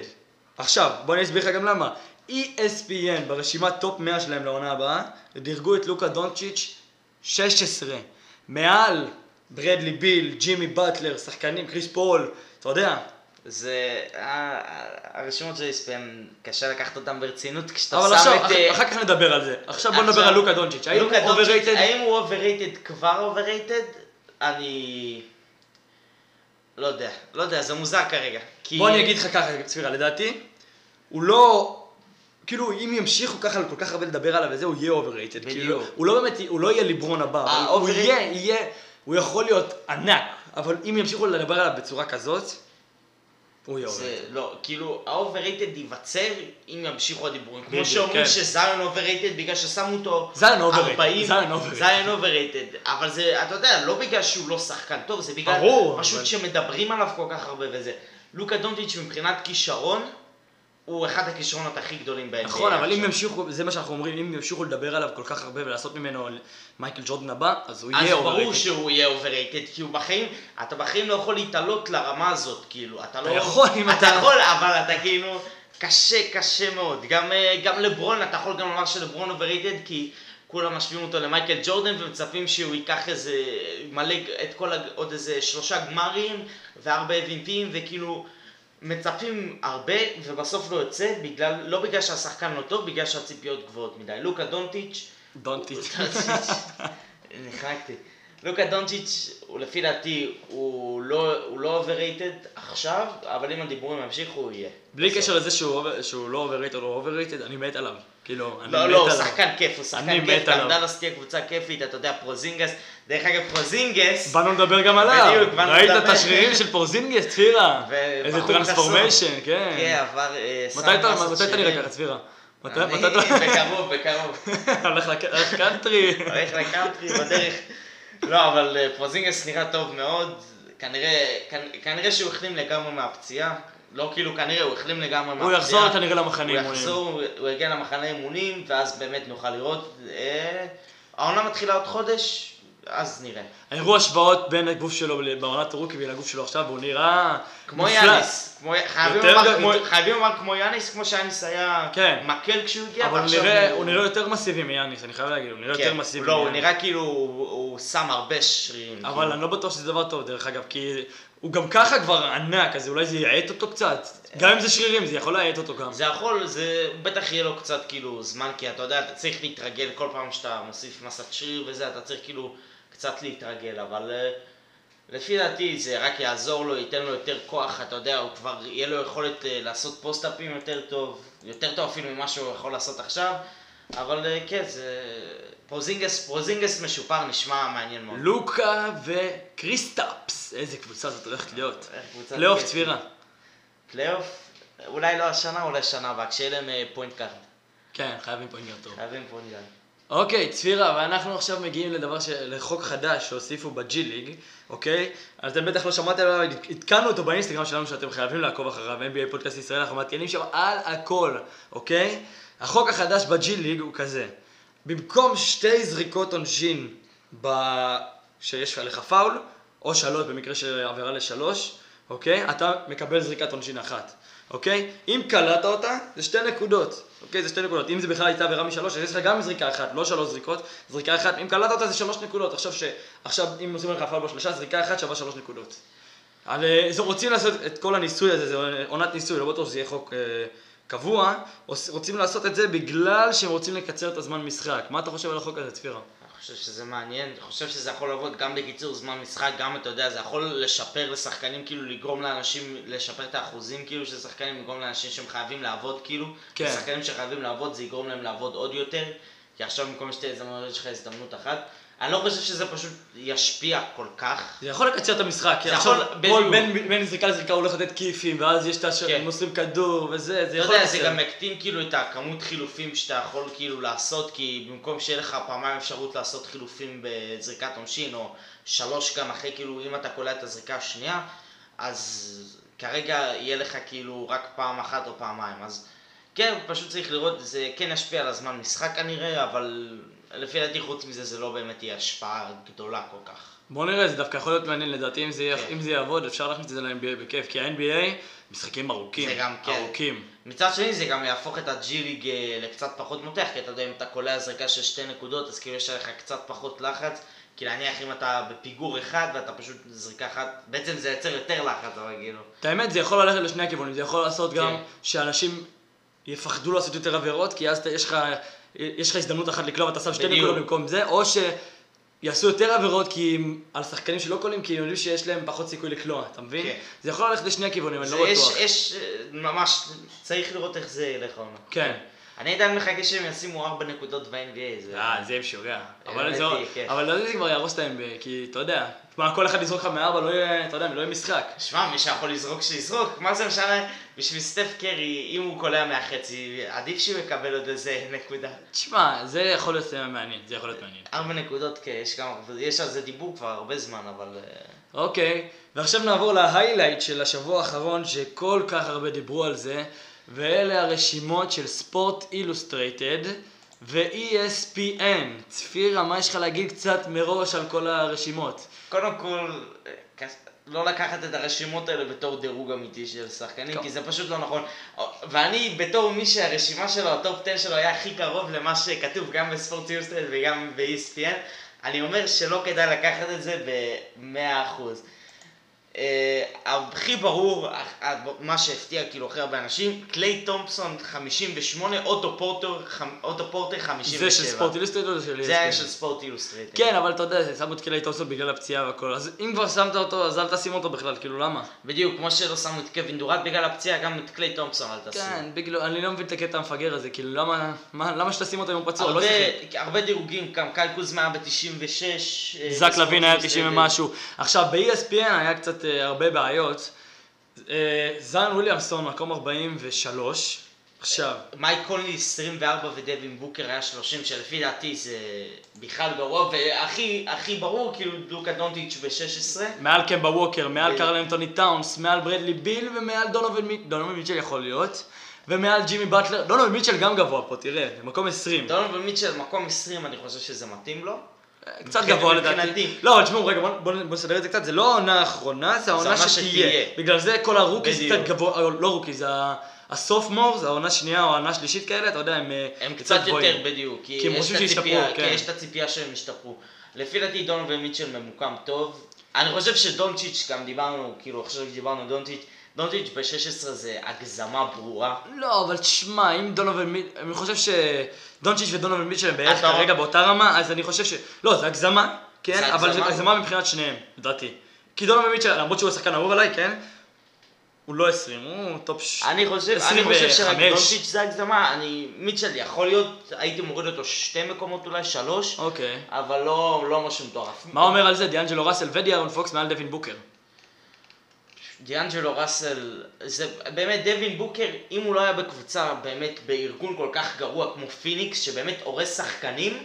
עכשיו, בוא אני אסביר לך גם למה. ESPN ברשימת top 100 שלהם לעונה הבאה, דירגו את לוקה דונצ'יץ' 16. מעל ברדלי ביל, ג'ימי באטלר, שחקנים, קריס פול, אתה יודע. זה... ה- ה- הרשימות של ESPN, קשה לקחת אותם ברצינות כשאתה אבל שם עכשיו, את... אח- אה, אחר כך נדבר על זה. עכשיו בוא עכשיו, נדבר על לוקה דונצ'יץ'. האם הוא overrated? האם הוא overrated כבר overrated? אני... לא יודע, לא יודע, זה מוזר כרגע. כי... בוא אני אגיד לך ככה, צפירה, לדעתי, הוא לא... כאילו, אם ימשיכו ככה כל כך הרבה לדבר עליו וזה, הוא יהיה overrated. בדיוק. כאילו, הוא לא באמת, הוא לא יהיה ליברון הבא, אבל הוא יהיה, יהיה, הוא יכול להיות ענק, אבל אם ימשיכו לדבר עליו בצורה כזאת, הוא יהיה זה overrated. לא, כאילו, ה overrated ייווצר אם ימשיכו הדיבורים. כמו שאומרים כן. שזיון overrated בגלל ששמו אותו זיון overrated, 40, זיון overrated. אבל זה, אתה יודע, לא בגלל שהוא לא שחקן טוב, זה בגלל ברור, פשוט שמדברים עליו כל כך הרבה וזה. לוקה דונצ'יץ' מבחינת כישרון, הוא אחד הכישרונות הכי גדולים ב-NBA. נכון, אבל אם. ימשיכו, זה מה שאנחנו אומרים, אם ימשיכו לדבר עליו כל כך הרבה ולעשות ממנו מייקל ג'ורדן הבא, אז הוא אז יהיה ברור overrated. שהוא יהיה overrated, כי הוא בחיים, אתה בחיים לא יכול להתעלות לרמה הזאת, כאילו, אתה לא... אתה יכול אם אתה אתה- יכול, אבל אתה כאילו, קשה, קשה מאוד. גם, אה, גם לברון, אתה יכול גם לומר שלברון overrated, כי כולם משווים אותו למייקל ג'ורדן ומצפים שהוא ייקח איזה, מלא, את כל, עוד איזה שלושה גמרים וארבע MVPים, וכאילו... מצפים הרבה ובסוף לא יוצא, בגלל, לא בגלל שהשחקן לא טוב, בגלל שהציפיות גבוהות מדי. לוקה דונטיץ' דונטיץ'. נחנקתי. לוקה דונצ'יץ', הוא לפי דעתי, הוא לא, הוא לא overrated עכשיו, אבל אם הדיבורים ימשיכו, הוא יהיה. בלי בסוף. קשר לזה שהוא שהוא לא overrated או לא overrated, אני מת עליו. כאילו, אני מת לא, עליו. לא, הוא שחקן כיף, הוא שחקן כיף. גם דאלאס תהיה קבוצה כיפית, אתה יודע, פורזינגיס, דרך אגב, פורזינגיס, באנו לדבר גם עליו. בדיוק, באנו ראית את לדבר. השרירים של פורזינגיס, צפירה? ו- איזה transformation, כן. כן, עבר... אה, מתי אתה. נראה ככה, צפירה? מתי אתה... בקרוב, בקרוב. הולך לק- הולך קאנטרי. הולך לקאנטרי בדרך. לא, אבל אה, פורזינגיס נראה טוב מאוד. כנראה, כנ- כנראה שהוא החלים לגמרי מהפציעה. לא כאילו כנראה, הוא החלים לגמרי הוא יחזור מהפציעה. כנראה למחנה הוא אימונים. יחזור, הוא יגיע למחנה אימונים, ואז באמת נוכל לראות. אה, העונה מתחילה עוד חודש, אז נראה. הראו השוואות בין הגוף שלו בעונת ה rookie ולגוף שלו עכשיו, והוא נראה כמו. יאניס, חייבים לומר- כמו- יאניס, כמו שיאניס היה כן. מקל כשהוא הגיע, אבל הוא נראה, יותר מסיבי מיאניס, אני חייב להגיד, הוא נראה כן, יותר מסיבי לא, הוא. נראה כאילו הוא הוא שם הרבה שרירים. אבל כאילו. אני לא בטוח שזה דבר טוב, דרך אגב, כי הוא גם ככה כבר ענק, אז אולי זה יעט אותו קצת. גם אם זה שרירים, זה יכול להעט אותו גם. זה יכול, זה בטח יהיה לו קצת כאילו זמן, כי אתה יודע, אתה צריך להתרגל כל פעם שאתה מוסיף מסת שריר וזה, אתה צריך כאילו קצת להתרגל, אבל אה, לפי דעתי זה רק יעזור לו, ייתן לו יותר כוח, אתה יודע, הוא כבר, יהיה לו יכולת אה, לעשות post-up ים יותר טוב, יותר טוב אפילו ממה שהוא יכול לעשות עכשיו, אבל אה, כן, זה... פורזינגיס, פורזינגיס משופר נשמע מעניין מאוד. לוקה וקריסטפס, איזה קבוצה זאת הולכת להיות. פלייאוף. צבירה. פלייאוף? אולי לא השנה, אולי שנה הבאה, כשיהיה להם אה, point guard. כן, חייבים פה עניין טוב. חייבים point guard. אוקיי, צבירה, ואנחנו עכשיו מגיעים לדבר, ש... לחוק חדש שהוסיפו ב G League, אוקיי? אז אתם בטח לא שמעתם עליו, עדכנו אותו באינסטגרם שלנו שאתם חייבים לעקוב אחריו, NBA פודקאסט ישראל, אנחנו מעדכנים שם על הכל, אוקיי? החוק החדש ב G League הוא כזה, במקום שתי זריקות עונשין ב... שיש עליך פאול, או שלוש במקרה של עבירה לשלוש, אוקיי? אתה מקבל זריקת עונשין אחת, אוקיי? אם קלעת אותה, זה שתי נקודות, אוקיי? זה שתי נקודות. אם זה בכלל הייתה עבירה משלוש, אז יש לך גם זריקה אחת, לא שלוש זריקות, זריקה אחת. אם קלעת אותה זה שלוש נקודות. עכשיו, ש... עכשיו אם עושים לך פאול בשלושה, זריקה אחת שווה שלוש נקודות. אבל אה, זה רוצים לעשות את כל הניסוי הזה, זה עונת ניסוי, לא בטוח שזה יהיה חוק אה, קבוע, רוצים לעשות את זה בגלל שהם רוצים לקצר את הזמן משחק. מה אתה חושב על החוק הזה, צפירה? חושב שזה מעניין, אני חושב שזה יכול לעבוד גם בקיצור זמן משחק, גם אתה יודע, זה יכול לשפר לשחקנים, כאילו לגרום לאנשים, לשפר את האחוזים כאילו של שחקנים, לגרום לאנשים שהם חייבים לעבוד כאילו, כן. שחקנים שחייבים לעבוד זה יגרום להם לעבוד עוד יותר, כי עכשיו במקום שתי הזדמנויות יש לך הזדמנות אחת. אני לא חושב שזה פשוט ישפיע כל כך. זה יכול לקצר את המשחק, כי עכשיו יכול-. בין, בין זריקה לזריקה הוא הולך לתת כיפים, ואז יש את הש... כן. מוסרים כדור וזה, זה אתה יכול יודע, זה לקצר. גם מקטין כאילו את הכמות חילופים שאתה יכול כאילו לעשות, כי במקום שיהיה לך פעמיים אפשרות לעשות חילופים בזריקת עונשין, או שלוש גם אחרי כאילו, אם אתה קולע את הזריקה השנייה, אז כרגע יהיה לך כאילו רק פעם אחת או פעמיים, אז כן, פשוט צריך לראות, זה כן ישפיע על הזמן משחק כנראה, אבל לפי דעתי חוץ מזה זה לא באמת תהיה השפעה גדולה כל כך. בוא נראה, זה דווקא יכול להיות מעניין, לדעתי אם זה, יהיה- כן. אם זה יעבוד אפשר להכניס את זה ל-NBA בכיף, כי ה-NBA משחקים ארוכים, זה גם כן. ארוכים. מצד שני זה גם יהפוך את הג'י ליג אה, לקצת פחות מותח, כי אתה יודע אם אתה קולע זריקה של שתי נקודות אז כאילו יש עליך קצת פחות לחץ, כי נניח אם אתה בפיגור אחד ואתה פשוט זריקה אחת, בעצם זה יוצר יותר לחץ, אבל כאילו. את האמת, זה יכול ללכת לשני הכיוונים, זה יכול לעשות גם כן. שאנשים יפחדו לעשות יותר עבירות, כי אז יש לך, יש לך הזדמנות אחת לקלוע ואתה שם שתי. נקודות במקום זה, או שיעשו יותר עבירות כי הם, על שחקנים שלא קולים, כי הם יודעים שיש להם פחות סיכוי לקלוע, אתה מבין? כן. זה יכול ללכת לשני הכיוונים, אני לא יש, בטוח. יש אה, ממש, צריך לראות איך זה ילך העונה. כן. אני עדיין מחכה שהם ישימו ארבע נקודות ב-NBA. אה, זה משוגע. אבל האמת זה, היא, כן. אבל לדעתי זה כבר יהרוס את ה-NBA, כי אתה יודע, מה, כל אחד יזרוק לך מארבע, לא יהיה, אתה יודע, לא יהיה משחק. שמע, מי שיכול לזרוק שיזרוק, מה זה משנה? בשביל סטף קרי, אם הוא קולע מהחצי, עדיף שהוא יקבל עוד איזה נקודה. תשמע, זה יכול להיות אה, מעניין, זה יכול להיות מעניין. ארבע נקודות, כן, יש גם, יש על זה דיבור כבר הרבה זמן, אבל... אה, אוקיי, ועכשיו נעבור להיילייט של השבוע האחרון, שכל כך הרבה דיברו על זה, ואלה הרשימות של Sports Illustrated ו-ESPN. צבירה, מה יש לך להגיד קצת מראש על כל הרשימות? קודם כל, אה, לא לקחת את הרשימות האלה בתור דירוג אמיתי של שחקנים, טוב. כי זה פשוט לא נכון. ואני, בתור מי שהרשימה שלו, ה top 10 שלו היה הכי קרוב למה שכתוב גם ב Sports Illustrated וגם ב-ESPN, אני אומר שלא כדאי לקחת את זה ב-100%. אה, הכי ברור, אה, מה שהפתיע כאילו הכי הרבה אנשים, קליי תומפסון 58, אוטו פורטר, אוטו פורטר 57. זה של Sports Illustrated או של ESPN? זה היה של Sports Illustrated. כן, אבל אתה יודע, שמו את קליי תומפסון בגלל הפציעה והכל, אז אם כבר שמת אותו, אז אל תשים אותו בכלל, כאילו למה? בדיוק, כמו שלא שמו את קווין דוראנט בגלל הפציעה, גם את קליי תומפסון אל תשים. כן, בגלל, אני לא מבין את הקטע המפגר הזה, כאילו למה, מה, למה שתשים אותו אם הוא פצוע, לא הרבה, שיחק. הרבה דירוגים, גם קייל קוזמה היה ב-96. אה, זק לוין היה 90 ומשהו. עכשיו, ב-ESPN היה קצת הרבה בעיות. אה, זן וויליאמסון, מקום 43, עכשיו, מייק קונלי 24 ודווין בוקר היה 30, שלפי דעתי זה בכלל גרוע, והכי הכי ברור, כאילו לוקה דונטיץ' ב-16. מעל קמבה ווקר, מעל ו- קרל אנטוני טאונס, מעל ברדלי ביל ומעל דונובל מיטשל, דונובל מיטשל יכול להיות, ומעל ג'ימי באטלר, דונובל מיטשל גם גבוה פה, תראה, מקום 20. דונובל מיטשל מקום 20, אני חושב שזה מתאים לו. קצת גבוה לדעתי. לא, תשמעו, רגע, בוא- בוא בוא נסדר את זה קצת, זה לא העונה האחרונה, זה העונה שתהיה. בגלל זה כל ה rookies. קצת גבוה, לא rookies, זה העונה השנייה או העונה השלישית כאלה, אתה יודע, הם אה, הם קצת גבוהים. יותר בדיוק, כי, הם חושבים שישתפרו, כן. כי יש את הציפייה שהם ישתפרו. לפי דעתי דונובן מיטשל ממוקם טוב. אני חושב שדונצ'יץ', גם דיברנו, כאילו עכשיו דיברנו דונצ'יץ', דונצ'יץ' ב-16 זה הגזמה ברורה. לא, אבל תשמע, אם דונובן מיטשל, אני חושב שדונצ'יץ' ודונובן מיטשל הם בערך כרגע באותה רמה, אז אני חושב ש... לא, זה הגזמה, כן, זה אבל זה הגזמה. מבחינת שניהם, לדעתי. כי דונובן מיטשל, למרות שהוא השחקן האהוב עליי, כן, הוא לא 20, הוא top ש... אני חושב, אני חושב שרק 25. דונצ'יץ' זה הגזמה, אני, מיטשל יכול להיות, הייתי מוריד אותו שתי מקומות אולי, שלוש, אוקיי. אבל לא, לא משהו מטורף. מה אומר על זה דיאנג'לו ראסל ודיארון פוקס מעל דווין בוקר? דיאנג'לו ראסל, זה באמת דווין בוקר, אם הוא לא היה בקבוצה, באמת בארגון כל כך גרוע כמו פיניקס, שבאמת הורס שחקנים,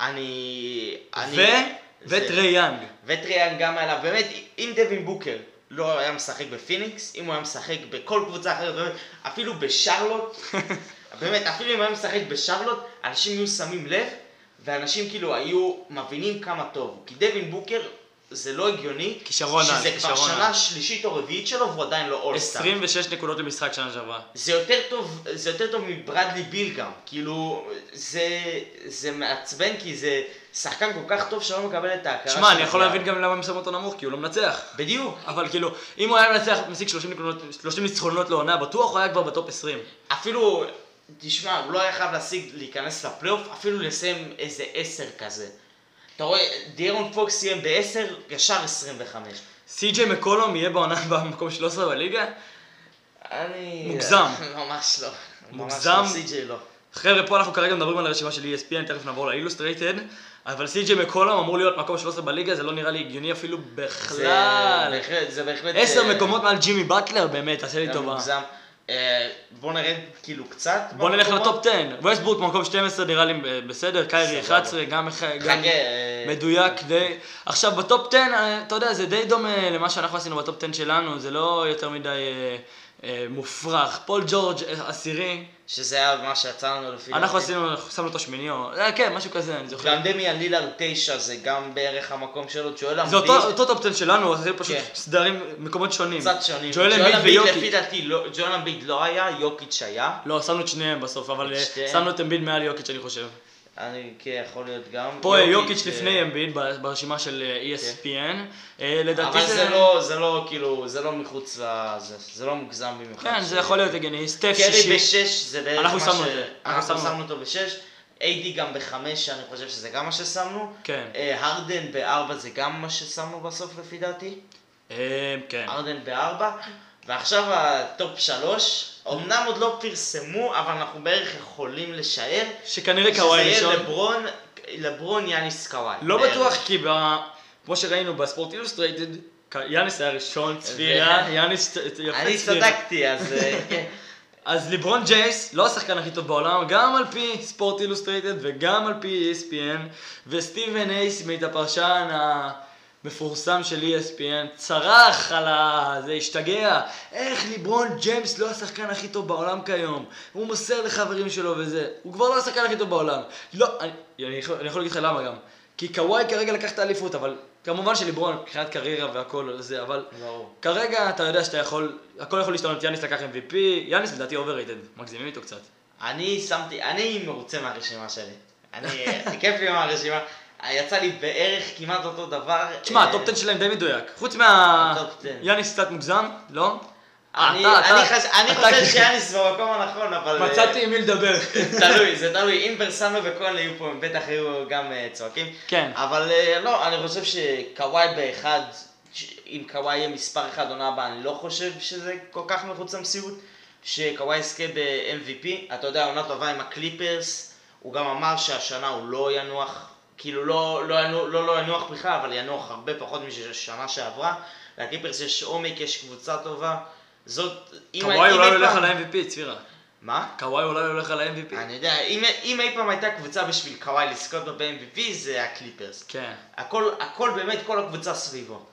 אני... אני ו... זה- וטרי יאנג. וטרי יאנג גם עליו, באמת, אם דווין בוקר לא היה משחק בפיניקס, אם הוא היה משחק בכל קבוצה אחרת, באמת, אפילו בשרלוט, באמת, אפילו אם הוא היה משחק בשרלוט, אנשים היו שמים לב, ואנשים כאילו היו מבינים כמה טוב. כי דווין בוקר, זה לא הגיוני, כישרון על, שזה כבר כישרון שנה על. שלישית או רביעית שלו, והוא עדיין לא all-star. 26 נקודות למשחק שנה שעברה. זה יותר טוב, זה יותר טוב מברדלי ביל גם, כאילו, זה, זה מעצבן כי זה שחקן כל כך טוב שלא מקבל את ההכרה שמע, אני יכול. להבין גם למה הם שמו אותו נמוך, כי הוא לא מנצח. בדיוק, אבל כאילו, אם הוא היה מנצח, משיג 30 נקודות, 30 ניצחונות לעונה, בטוח הוא היה כבר בטופ 20. אפילו, תשמע, הוא לא היה חייב להשיג, להיכנס לפלייאוף, אפילו לסיים איזה עשר כזה. אתה רואה, דיארון פוקס סיים בעשר, ישר 25. סי.ג'יי מקולום יהיה בעונה במקום 13 בליגה? אני... מוגזם. ממש לא. מוגזם? לא, סי.ג'יי לא. חבר'ה, פה אנחנו כרגע מדברים על הרשימה של ESPN, תכף נעבור ל Illustrated, אבל סי.ג'יי מקולום אמור להיות מקום 13 בליגה, זה לא נראה לי הגיוני אפילו זה בכלל. זה בהחלט... עשר אה, מקומות מעל ג'ימי באטלר, באמת, תעשה לי טובה. מוגזם. אה, בוא נרד כאילו קצת. בוא נלך. ל top 10. ווסטבורק במקום 12 נראה לי בסדר, קיירי סבבה. 11, גם אה, מדויק די. עכשיו ב top 10, אה, אתה יודע, זה די דומה למה שאנחנו עשינו ב top 10 שלנו, זה לא יותר מדי אה, אה, מופרך. פול ג'ורג' אה, עשירי, שזה היה מה שיצא לנו לפי אנחנו. עשינו, שמנו אותו שמיני או... אה, כן, משהו כזה, אני זוכר. גם דמיאן לילארד 9 זה גם בערך המקום שלו, ג'ואל זה אמביד. אותו אותו top 10 שלנו, עשינו פשוט כן. סדרים, מקומות שונים. קצת שונים. ג'ואל אמביד אמביד לפי ויוקיץ'. דעתי, לא- ג'ואל אמביד לא היה, יוקיץ' היה. לא, שמנו את שניהם בסוף, אבל אה. שמנו את אמביד מעל יוקיץ' אני חושב. אני, כן, יכול להיות גם. פה אה, יוקיץ' אה, לפני אמביד ברשימה של אה, ESPN. לדעתי אבל זה לא, זה לא כאילו, זה לא מחוץ לזה, זה לא מוגזם במיוחד. כן, זה יכול להיות הגיוני. סטף קרי שישי. בשש, זה בערך מה ש... זה. אנחנו שמנו. אותו בשש. AD גם בחמש, אני חושב שזה גם מה ששמנו. כן. הרדן בארבע זה גם מה ששמנו בסוף לפי דעתי. כן. הרדן בארבע. ועכשיו ה top שלוש, אמנם עוד לא פרסמו, אבל אנחנו בערך יכולים לשער. שכנראה קוואי שזה ראשון. יהיה לברון, לברון יאניס קוואי. לא בערך. בטוח, כי ב- כמו שראינו ב Sports Illustrated, יאניס היה ראשון צבירה, יאניס יפה אני צבירה. צדקתי, אז אה, כן. אז לברון ג'יימס, לא השחקן הכי טוב בעולם, גם על פי Sports Illustrated וגם על פי ESPN, וסטיבן איי סמית', הפרשן המפורסם של ESPN, צרח על ה... זה השתגע, איך לברון ג'יימס לא השחקן הכי טוב בעולם כיום, הוא מוסר לחברים שלו וזה, הוא כבר לא השחקן הכי טוב בעולם. לא, אני, אני, יכול, אני יכול להגיד לך למה גם, כי קוואי כרגע לקח את האליפות, אבל כמובן שליברון מבחינת קריירה והכל זה, אבל ברור. כרגע אתה יודע שאתה יכול, הכל יכול להשתנות, יאניס לקח MVP, יאניס לדעתי overrated, מגזימים איתו קצת. אני שמתי, אני מרוצה מהרשימה שלי. אני, כיף לי מהרשימה. יצא לי בערך כמעט אותו דבר. תשמע, אה, הטופ 10 שלהם די מדויק, חוץ מה... הטופ 10. יאניס קצת מוגזם, לא? אני, אה, חושב שיאניס במקום הנכון, אבל... אה, מצאתי עם מי לדבר. תלוי, זה תלוי. אם ברסנו וכהן היו פה, הם בטח היו גם אה, צועקים. כן. אבל אה, לא, אני חושב שקוואי באחד, אם קוואי יהיה מספר אחד עונה הבאה, אני לא חושב שזה כל כך מחוץ למציאות. שקוואי יזכה ב-MVP. אתה יודע, עונה טובה עם הקליפרס. הוא גם אמר שהשנה הוא לא ינוח, כאילו לא, לא, ינוח, לא, לא ינוח בכלל, אבל ינוח הרבה פחות משנה שעברה. לקליפרס יש עומק, יש קבוצה טובה. זאת, אם קוואי אולי הולך על ה-MVP, צבירה. מה? קוואי אולי הולך על ה-MVP? אני יודע, אם, אם אי פעם הייתה קבוצה בשביל קוואי לזכות ב-MVP זה הקליפרס. כן. הכל, הכל באמת, כל הקבוצה סביבו.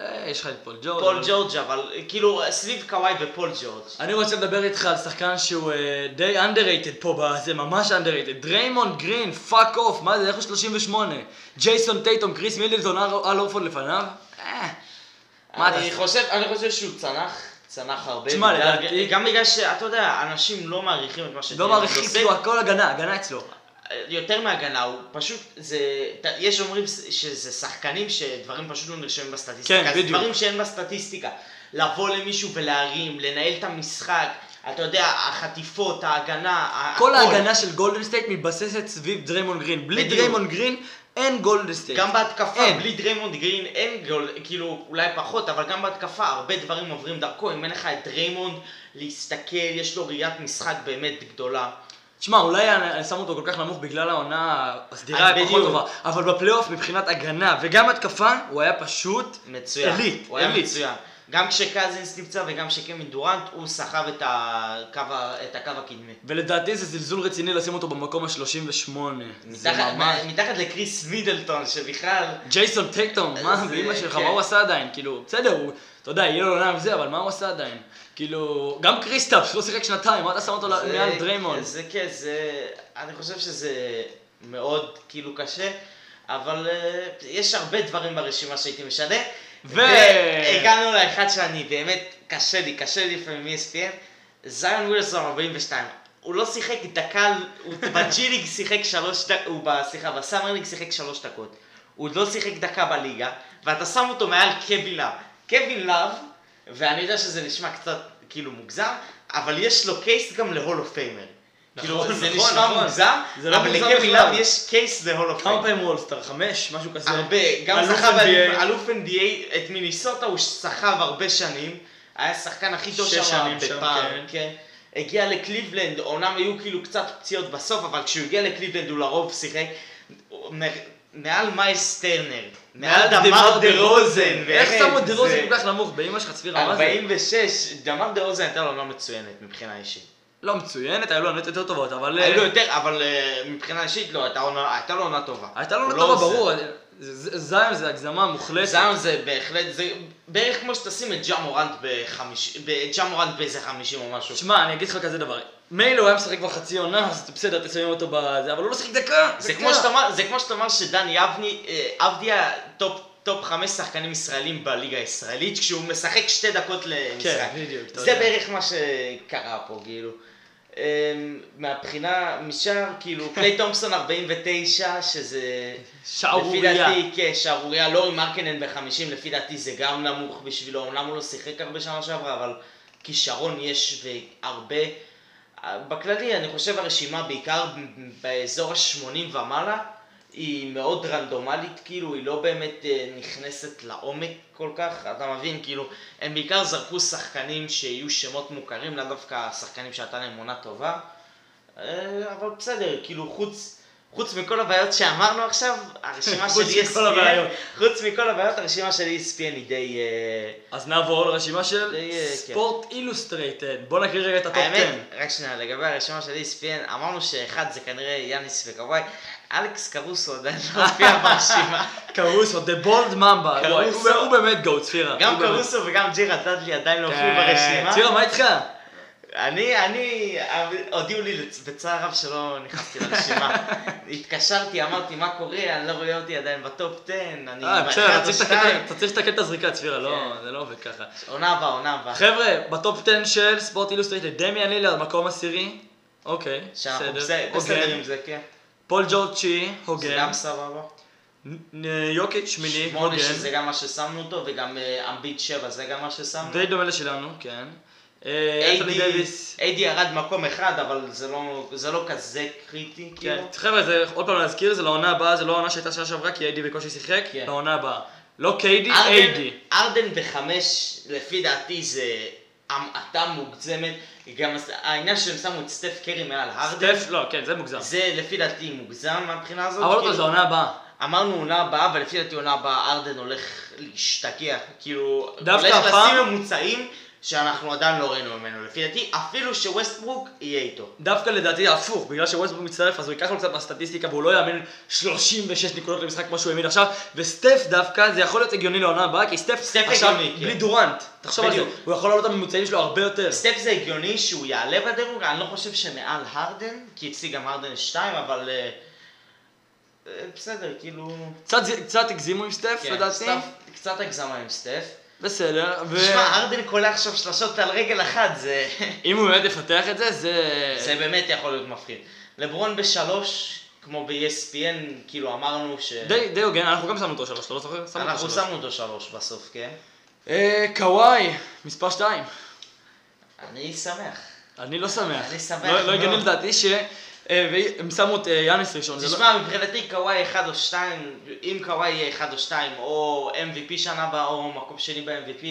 אה, יש לך את פול ג'ורג'. פול ג'ורג' אבל כאילו סביב קוואי ופול ג'ורג'. אני רוצה לדבר איתך על שחקן שהוא אה, די underrated פה, בזה ממש underrated. דריימונד גרין, פאק אוף, מה זה, איך הוא 38? ג'ייסון טייטום, קריס מידלטון, אל אורפון לפניו? אה. מה אתה עושה? חושב, אני חושב שהוא צנח, צנח הרבה. תשמע, לדעתי- גם בגלל שאתה יודע, אנשים לא מעריכים את מה ש... לא מעריכים, כאילו הכל הגנה, הגנה אצלו. יותר מהגנה, הוא פשוט, זה, יש אומרים שזה שחקנים שדברים פשוט לא נרשמים בסטטיסטיקה. כן, בדיוק. דברים שאין בסטטיסטיקה. לבוא למישהו ולהרים, לנהל את המשחק, אתה יודע, החטיפות, ההגנה, כל הכל. ההגנה של גולדן סטייט מתבססת סביב דריימונד גרין. בלי בדיוק. דריימונד גרין אין גולדן סטייט. גם בהתקפה, אין. בלי דריימונד גרין אין גול, כאילו אולי פחות, אבל גם בהתקפה הרבה דברים עוברים דרכו, אם אין לך את דריימונד להסתכל, יש לו ראיית משחק באמת גדולה. תשמע, אולי אני שם אותו כל כך נמוך בגלל העונה הסדירה אה, הפחות בדיוק. טובה, אבל בפלייאוף מבחינת הגנה וגם התקפה, הוא היה פשוט מצוין. עילית, הוא היה עילית. מצוין. גם כשקזינס נפצע וגם כשקווין דורנט, הוא סחב את הקו, את הקו הקדמי. ולדעתי זה זלזול רציני לשים אותו במקום ה-38. זה מתחת, ממש... מתחת לקריס מידלטון, שבכלל... ג'ייסון טייטום, מה, זה- באמא שלך, כן. מה הוא עשה עדיין? כאילו, בסדר, הוא, אתה יודע, יהיה לו עונה וזה, אבל מה הוא עשה עדיין? כאילו, גם קריסטאפס, שלא שיחק שנתיים, מה אתה שם אותו מעל דריימונד? זה כן, זה... אני חושב שזה מאוד כאילו קשה, אבל אה, יש הרבה דברים ברשימה שהייתי משנה. והגענו לאחד שאני באמת, קשה לי, קשה לי לפעמים E ESPN, זאיון וויליאמסון 42. הוא לא שיחק דקה, הוא בג'י ליג שיחק שלוש דקות, הוא סליחה, בסאמר ליג שיחק שלוש דקות. הוא לא שיחק דקה בליגה, ואתה שם אותו מעל קווין לאב. קווין לאב, ואני יודע שזה נשמע קצת כאילו מוגזם, אבל יש לו case גם ל Hall of Famer. כאילו, נכון, זה נכון, נשמע נכון. מוגזם, לא אבל לקווין. לאב יש case ל Hall of כמה Famer. פעמים הוא אולסטאר? חמש? משהו כזה? הרבה, גם סחב. אלוף NBA, את מיניסוטה הוא סחב הרבה שנים, היה השחקן הכי טוב שם בפער, כן. כן. הגיע לקליבלנד, אומנם היו כאילו קצת פציעות בסוף, אבל כשהוא הגיע לקליבלנד הוא לרוב שיחק מעל מיילס טרנר, מעל דמאר דה רוזן, איך באמת, שמו את דה רוזן כל כך נמוך? באמא שלך צפירה, מה זה? 46, דמאר דה רוזן הייתה לו עונה מצוינת מבחינה אישית. לא מצוינת, היו לו עונות יותר טובות, אבל... היו לו אה, יותר, אבל אה, מבחינה אישית לא, הייתה לו עונה טובה. הייתה לו עונה לא טובה. ברור. זיון זה הגזמה מוחלטת. זיון זה בהחלט, זה בערך כמו שתשים את ג'ה מוראנט באיזה חמישים או משהו. שמע, אני אגיד לך כזה דבר. מילא הוא היה משחק כבר חצי עונה, אז בסדר, תסיים אותו בזה, אבל הוא לא שיחק דקה. זה. כמו שאתה אומר- זה כמו שאתה אומר שדני אבני, אה, אבדיה טופ טופ חמש שחקנים ישראלים בליגה הישראלית, כשהוא משחק שתי דקות למשחק. כן, בדיוק, זה יודע. בערך מה שקרה פה, כאילו. אמ, מהבחינה, משאר, כאילו, קליי תומפסון 49, שזה... שערורייה. לפי דעתי, כן, שערורייה, לורי מרקנן ב-50, לפי דעתי זה גם נמוך בשבילו, אומנם הוא לא שיחק הרבה שנה שעברה, אבל כישרון יש והרבה. בכללי, אני חושב הרשימה בעיקר באזור ה-80 ומעלה, היא מאוד רנדומלית, כאילו, היא לא באמת אה, נכנסת לעומק כל כך, אתה מבין, כאילו, הם בעיקר זרקו שחקנים שיהיו שמות מוכרים, לאו דווקא שחקנים שהייתה להם עונה טובה, אה, אבל בסדר, כאילו, חוץ... חוץ מכל הבעיות שאמרנו עכשיו, הרשימה של ESPN. חוץ מכל הבעיות, הרשימה של ESPN היא די... אה, אז נעבור לרשימה של יהיה, כן. ספורט אילוסטרייטד. בוא נקריא רגע את הטופ 10. האמת, רק שנייה, לגבי הרשימה של ESPN, אמרנו שאחד זה כנראה יאניס וקוואי, אלכס קרוסו עדיין לא הופיע ברשימה. קרוסו, The Bald Mamba. הוא- באמת GOAT, צפירה. גם. קרוסו וגם ג'ארד דאדלי עדיין לא הופיעו כן, ברשימה. צפירה, מה איתך? אני, אני, הודיעו לי בצער רב שלא נכנסתי לרשימה. התקשרתי, אמרתי, מה קורה, אני לא רואה אותי עדיין בטופ 10, אני אה, בסדר, אתה צריך לתקן- את הזריקה, צפירה, לא, כן. זה לא עובד ככה. עונה הבאה, עונה הבאה. חבר'ה, בטופ 10 של ספורט אילוסטרייטד, דמיאן לילארד, מקום עשירי. אוקיי, בסדר. בסדר הוגן. עם זה, כן. פול ג'ורג' תשיעי, זה הוגן. גם סבבה. יוקיץ' שמיני, שמונה הוגן. שזה גם מה ששמנו אותו, וגם אה, אמביט שבע זה גם מה ששמנו. די דומה לשלנו, כן. אה, אנתוני איידי דייוויס. איידי ירד מקום אחד, אבל זה לא- זה לא כזה קריטי, כן, כאילו. חבר'ה, זה עוד פעם להזכיר, זה לעונה הבאה, זה לא העונה שהייתה שנה שעברה, כי איידי בקושי שיחק, כן. לעונה הבאה. לא קיידי, ארדן- איידי. ארדן בחמש, לפי דעתי זה המעטה מוגזמת. גם העניין שהם שמו את סטף קרי מעל הרדן, סטף, לא, כן, זה מוגזם. זה לפי דעתי מוגזם מהבחינה הזאת. אבל כאילו, זה העונה הבאה. אמרנו עונה הבאה, ולפי דעתי עונה הבאה הארדן הולך להשתגע. כאילו, דווקא הולך הפעם- לשים ממוצעים שאנחנו עדיין לא ראינו ממנו, לפי דעתי, אפילו שווסטברוק יהיה איתו. דווקא לדעתי הפוך, בגלל שווסטברוק מצטרף אז הוא ייקח לו קצת מהסטטיסטיקה והוא לא יממן 36 נקודות למשחק כמו שהוא האמין עכשיו וסטף דווקא זה יכול להיות הגיוני לעונה הבאה כי סטף, סטף עכשיו הגיוני, כן. בלי דורנט, תחשוב על זה. הוא יכול לעלות את הממוצעים שלו הרבה יותר. סטפ זה הגיוני שהוא יעלה בדירוג, אני לא חושב שמעל הרדן, כי אצלי גם הרדן 2, אבל... אה, אה, בסדר, כאילו... קצת, קצת הגזימו עם סטף כן, לדעתי, סטף- קצת הגזמה עם סטף. בסדר, תשמע, הרדן קולע עכשיו שלשות על רגל אחת, זה... ואם הוא באמת יפתח את זה, זה... זה באמת יכול להיות מפחיד. לברון בשלוש, כמו ב-ESPN, כאילו אמרנו ש... די, די הוגן, אנחנו גם שמנו אותו שלוש, אתה לא זוכר? אנחנו. שמנו אותו שלוש בסוף, כן? אה, קוואי, מספר שתיים. אני שמח. אני לא שמח. אני שמח לא- לא הגיוני מאוד. לדעתי ש... אה, והם שמו את אה, יאניס ראשון. לא- תשמע, מבחינתי קוואי אחד או שתיים, אם קוואי יהיה אחד או שתיים, או MVP שנה הבאה, או מקום שני ב-MVP,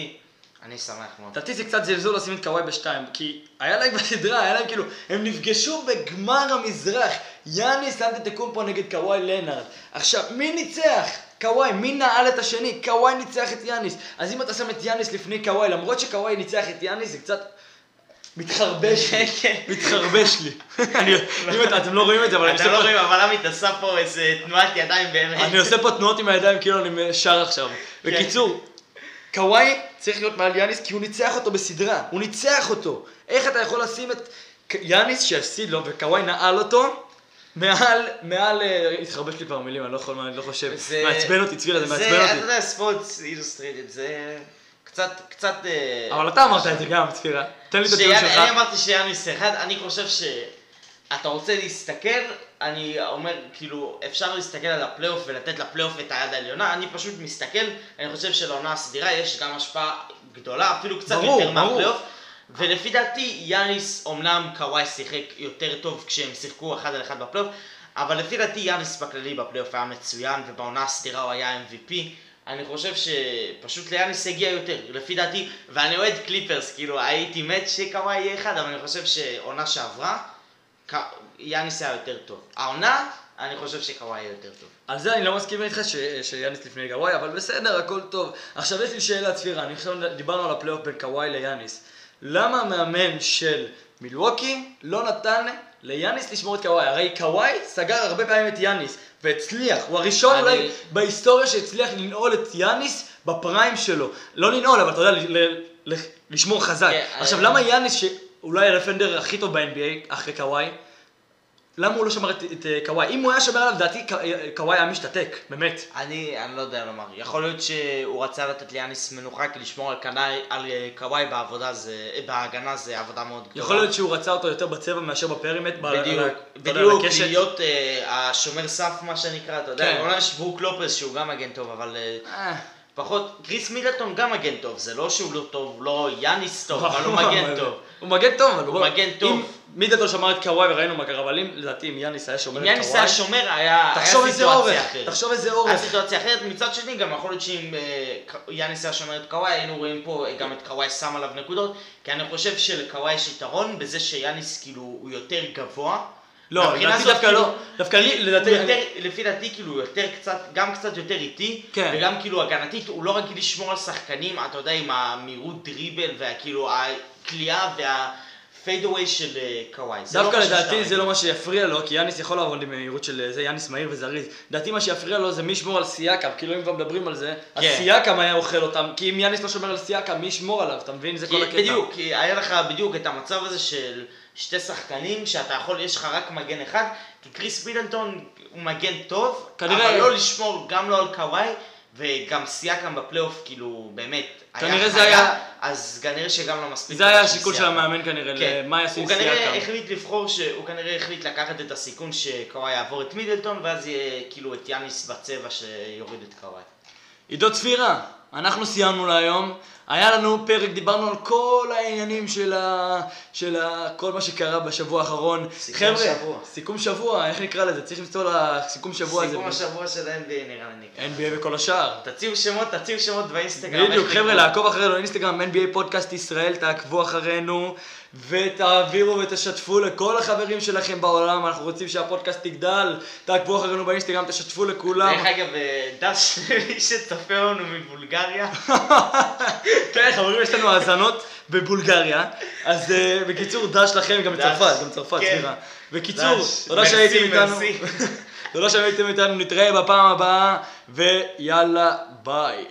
אני שמח מאוד. לדעתי זה קצת זלזול לשים את קוואי בשתיים, כי היה להם בסדרה, היה להם כאילו, הם נפגשו בגמר המזרח, יאניס אנטטקומפו נגד קוואי לנארד. עכשיו, מי ניצח? קוואי, מי נעל את השני? קוואי ניצח את יאניס. אז אם אתה שם את יאניס לפני קוואי, למרות שקוואי ניצח את יאניס, זה קצת מתחרבש לי, כן. מתחרבש לי. אם את- אתם לא רואים את זה, אבל אני אתה עושה לא פה- רואים, אבל עמית עשה פה איזה תנועת ידיים באמת. אני עושה פה תנועות עם הידיים כאילו אני שר עכשיו. בקיצור, קוואי צריך להיות מעל יאניס כי הוא ניצח אותו בסדרה, הוא ניצח אותו. איך אתה יכול לשים את יאניס שהפסיד לו וקוואי נעל אותו מעל, מעל, אה, התחרבש לי כבר מילים, אני לא יכול, אני לא חושב. זה- מעצבן אותי, צבירה, זה מעצבן אתה אותי. יודע, ספורטס אילוסטרייטד, זה קצת, קצת... אה, אבל אתה אמרת את זה גם, צפירה. תן לי את הטיעון שלך. אני אמרתי שיאניס אחד, אני חושב שאתה רוצה להסתכל, אני אומר, כאילו, אפשר להסתכל על הפלייאוף ולתת לפלייאוף את היד העליונה, אני פשוט מסתכל, אני חושב שלעונה הסדירה יש גם השפעה גדולה, אפילו קצת ברור, יותר. מהפלייאוף. ולפי דעתי, יאניס, אמנם קוואי שיחק יותר טוב כשהם שיחקו אחד על אחד בפלייאוף, אבל לפי דעתי יאניס בכללי בפלייאוף היה מצוין, ובעונה הסדירה הוא היה MVP. אני חושב שפשוט ליאניס הגיע יותר, לפי דעתי, ואני אוהד קליפרס, כאילו הייתי מת שקוואי יהיה אחד, אבל אני חושב שעונה שעברה, יאניס היה יותר טוב. העונה, אני חושב שקוואי יהיה יותר טוב. על זה אני לא מסכים איתך ש- שיאניס לפני קוואי, אבל בסדר, הכל טוב. עכשיו יש לי שאלה, צפירה, אני עכשיו דיברנו על הפלייאוף בין קוואי ליאניס. למה המאמן של מילווקי לא נתן ליאניס לשמור את קוואי? הרי קוואי סגר הרבה פעמים את יאניס, והצליח. הוא הראשון אני- אולי בהיסטוריה שהצליח לנעול את יאניס בפריים שלו. לא לנעול, אבל אתה יודע, ל- ל- ל- לשמור חזק. כן, עכשיו, אני- למה יאניס, שאולי הרפנדר הכי טוב ב-NBA, אחרי קוואי, למה הוא לא שמר את, את אה, קוואי? אם הוא היה שומר עליו, לדעתי אה, קוואי היה משתתק, באמת. אני, אני לא יודע לומר, יכול להיות שהוא רצה לתת ליאניס מנוחה כי לשמור על, קנאי, על אה, קוואי בעבודה זה, בהגנה זה עבודה מאוד גדולה. יכול להיות שהוא רצה אותו יותר בצבע מאשר בפרימט. ב- על בדיוק, בדיוק, על. להיות אה, השומר סף מה שנקרא, אתה יודע, כן. אומנם יש ברוק לופס שהוא גם מגן טוב, אבל אה, פחות, קריס מידלטון גם מגן טוב, זה לא שהוא לא טוב, לא יאניס טוב, אבל הוא מגן טוב. הוא מגן טוב, אבל הוא מגן טוב. אם מידלטון שמר את קוואי וראינו מה קרה, אבל אם לדעתי אם יאניס היה שומר אם את יאניס קוואי, היה שומר, היה היה תחשוב איזה סיטואציה אחרת. תחשוב איזה היה אורך. סיטואציה אחרת, מצד שני גם יכול להיות שאם אה, יאניס היה שומר את קוואי, היינו רואים פה אה, גם את קוואי שם עליו נקודות, כי אני חושב שלקוואי יש יתרון בזה שיאניס כאילו הוא יותר גבוה. לא, לדעתי דווקא כאילו, לא. דווקא לי, לדעתי... לפי דעתי כאילו יותר קצת, גם קצת יותר איטי, כן. וגם כאילו הגנתית, הוא לא רגיל לשמור על שחקנים, אתה יודע, עם המהירות דריבל והכאילו הכלייה והפיידאווי של אה, קוואי. לא דווקא לדעתי זה. לא מה שיפריע לו, כי יאניס יכול לעבוד עם מהירות של זה, יאניס מהיר וזריז. לדעתי מה שיפריע לו זה מי ישמור על סייקם, כאילו אם כבר מדברים על זה, אז כן. סייקם היה אוכל אותם, כי אם יאניס לא שומר על סייקם, מי ישמור עליו, אתה מבין? זה כל הקטע. בדיוק, כי היה לך בדיוק את המצב הזה של שתי שחקנים שאתה יכול, יש לך רק מגן אחד, כי קריס מידלטון הוא מגן טוב, אבל לא לשמור גם לא על קוואי, וגם סייקם בפלייאוף, כאילו, באמת, כנראה זה היה- אז כנראה שגם לא מספיק. זה היה השיקול של. המאמן כנראה, כן. למה יעשו עם הוא כנראה. החליט לבחור, ש... הוא כנראה החליט לקחת את הסיכון שקוואי יעבור את מידלטון, ואז יהיה כאילו את יאניס בצבע שיוריד את קוואי. עידו צפירה, אנחנו סיימנו להיום. היה לנו פרק, דיברנו על כל העניינים של, ה... של ה... כל מה שקרה בשבוע האחרון. סיכום חבר'ה, שבוע. סיכום שבוע, איך נקרא לזה? צריך למצוא לסיכום שבוע הזה. סיכום השבוע של ה-NBA נראה לי נקרא. NBA וכל השאר. תציעו שמות, תציעו שמות באינסטגרם. בדיוק, חבר'ה. לעקוב אחרינו באינסטגרם, NBA פודקאסט ישראל, תעקבו אחרינו ותעבירו ותשתפו לכל החברים שלכם בעולם, אנחנו רוצים שהפודקאסט יגדל, תעקבו אחרינו באינסטגרם, תשתפו לכולם. דרך אגב, אה, דף שלי שצופה לנו מבולגריה. כן, חברים, יש לנו האזנות בבולגריה. אז אה, בקיצור, דש לכם, גם דש. בצרפת, גם בצרפת, כן. סליחה. בקיצור, דש. תודה שהייתם איתנו. תודה שהייתם איתנו, נתראה בפעם הבאה, ויאללה, ביי.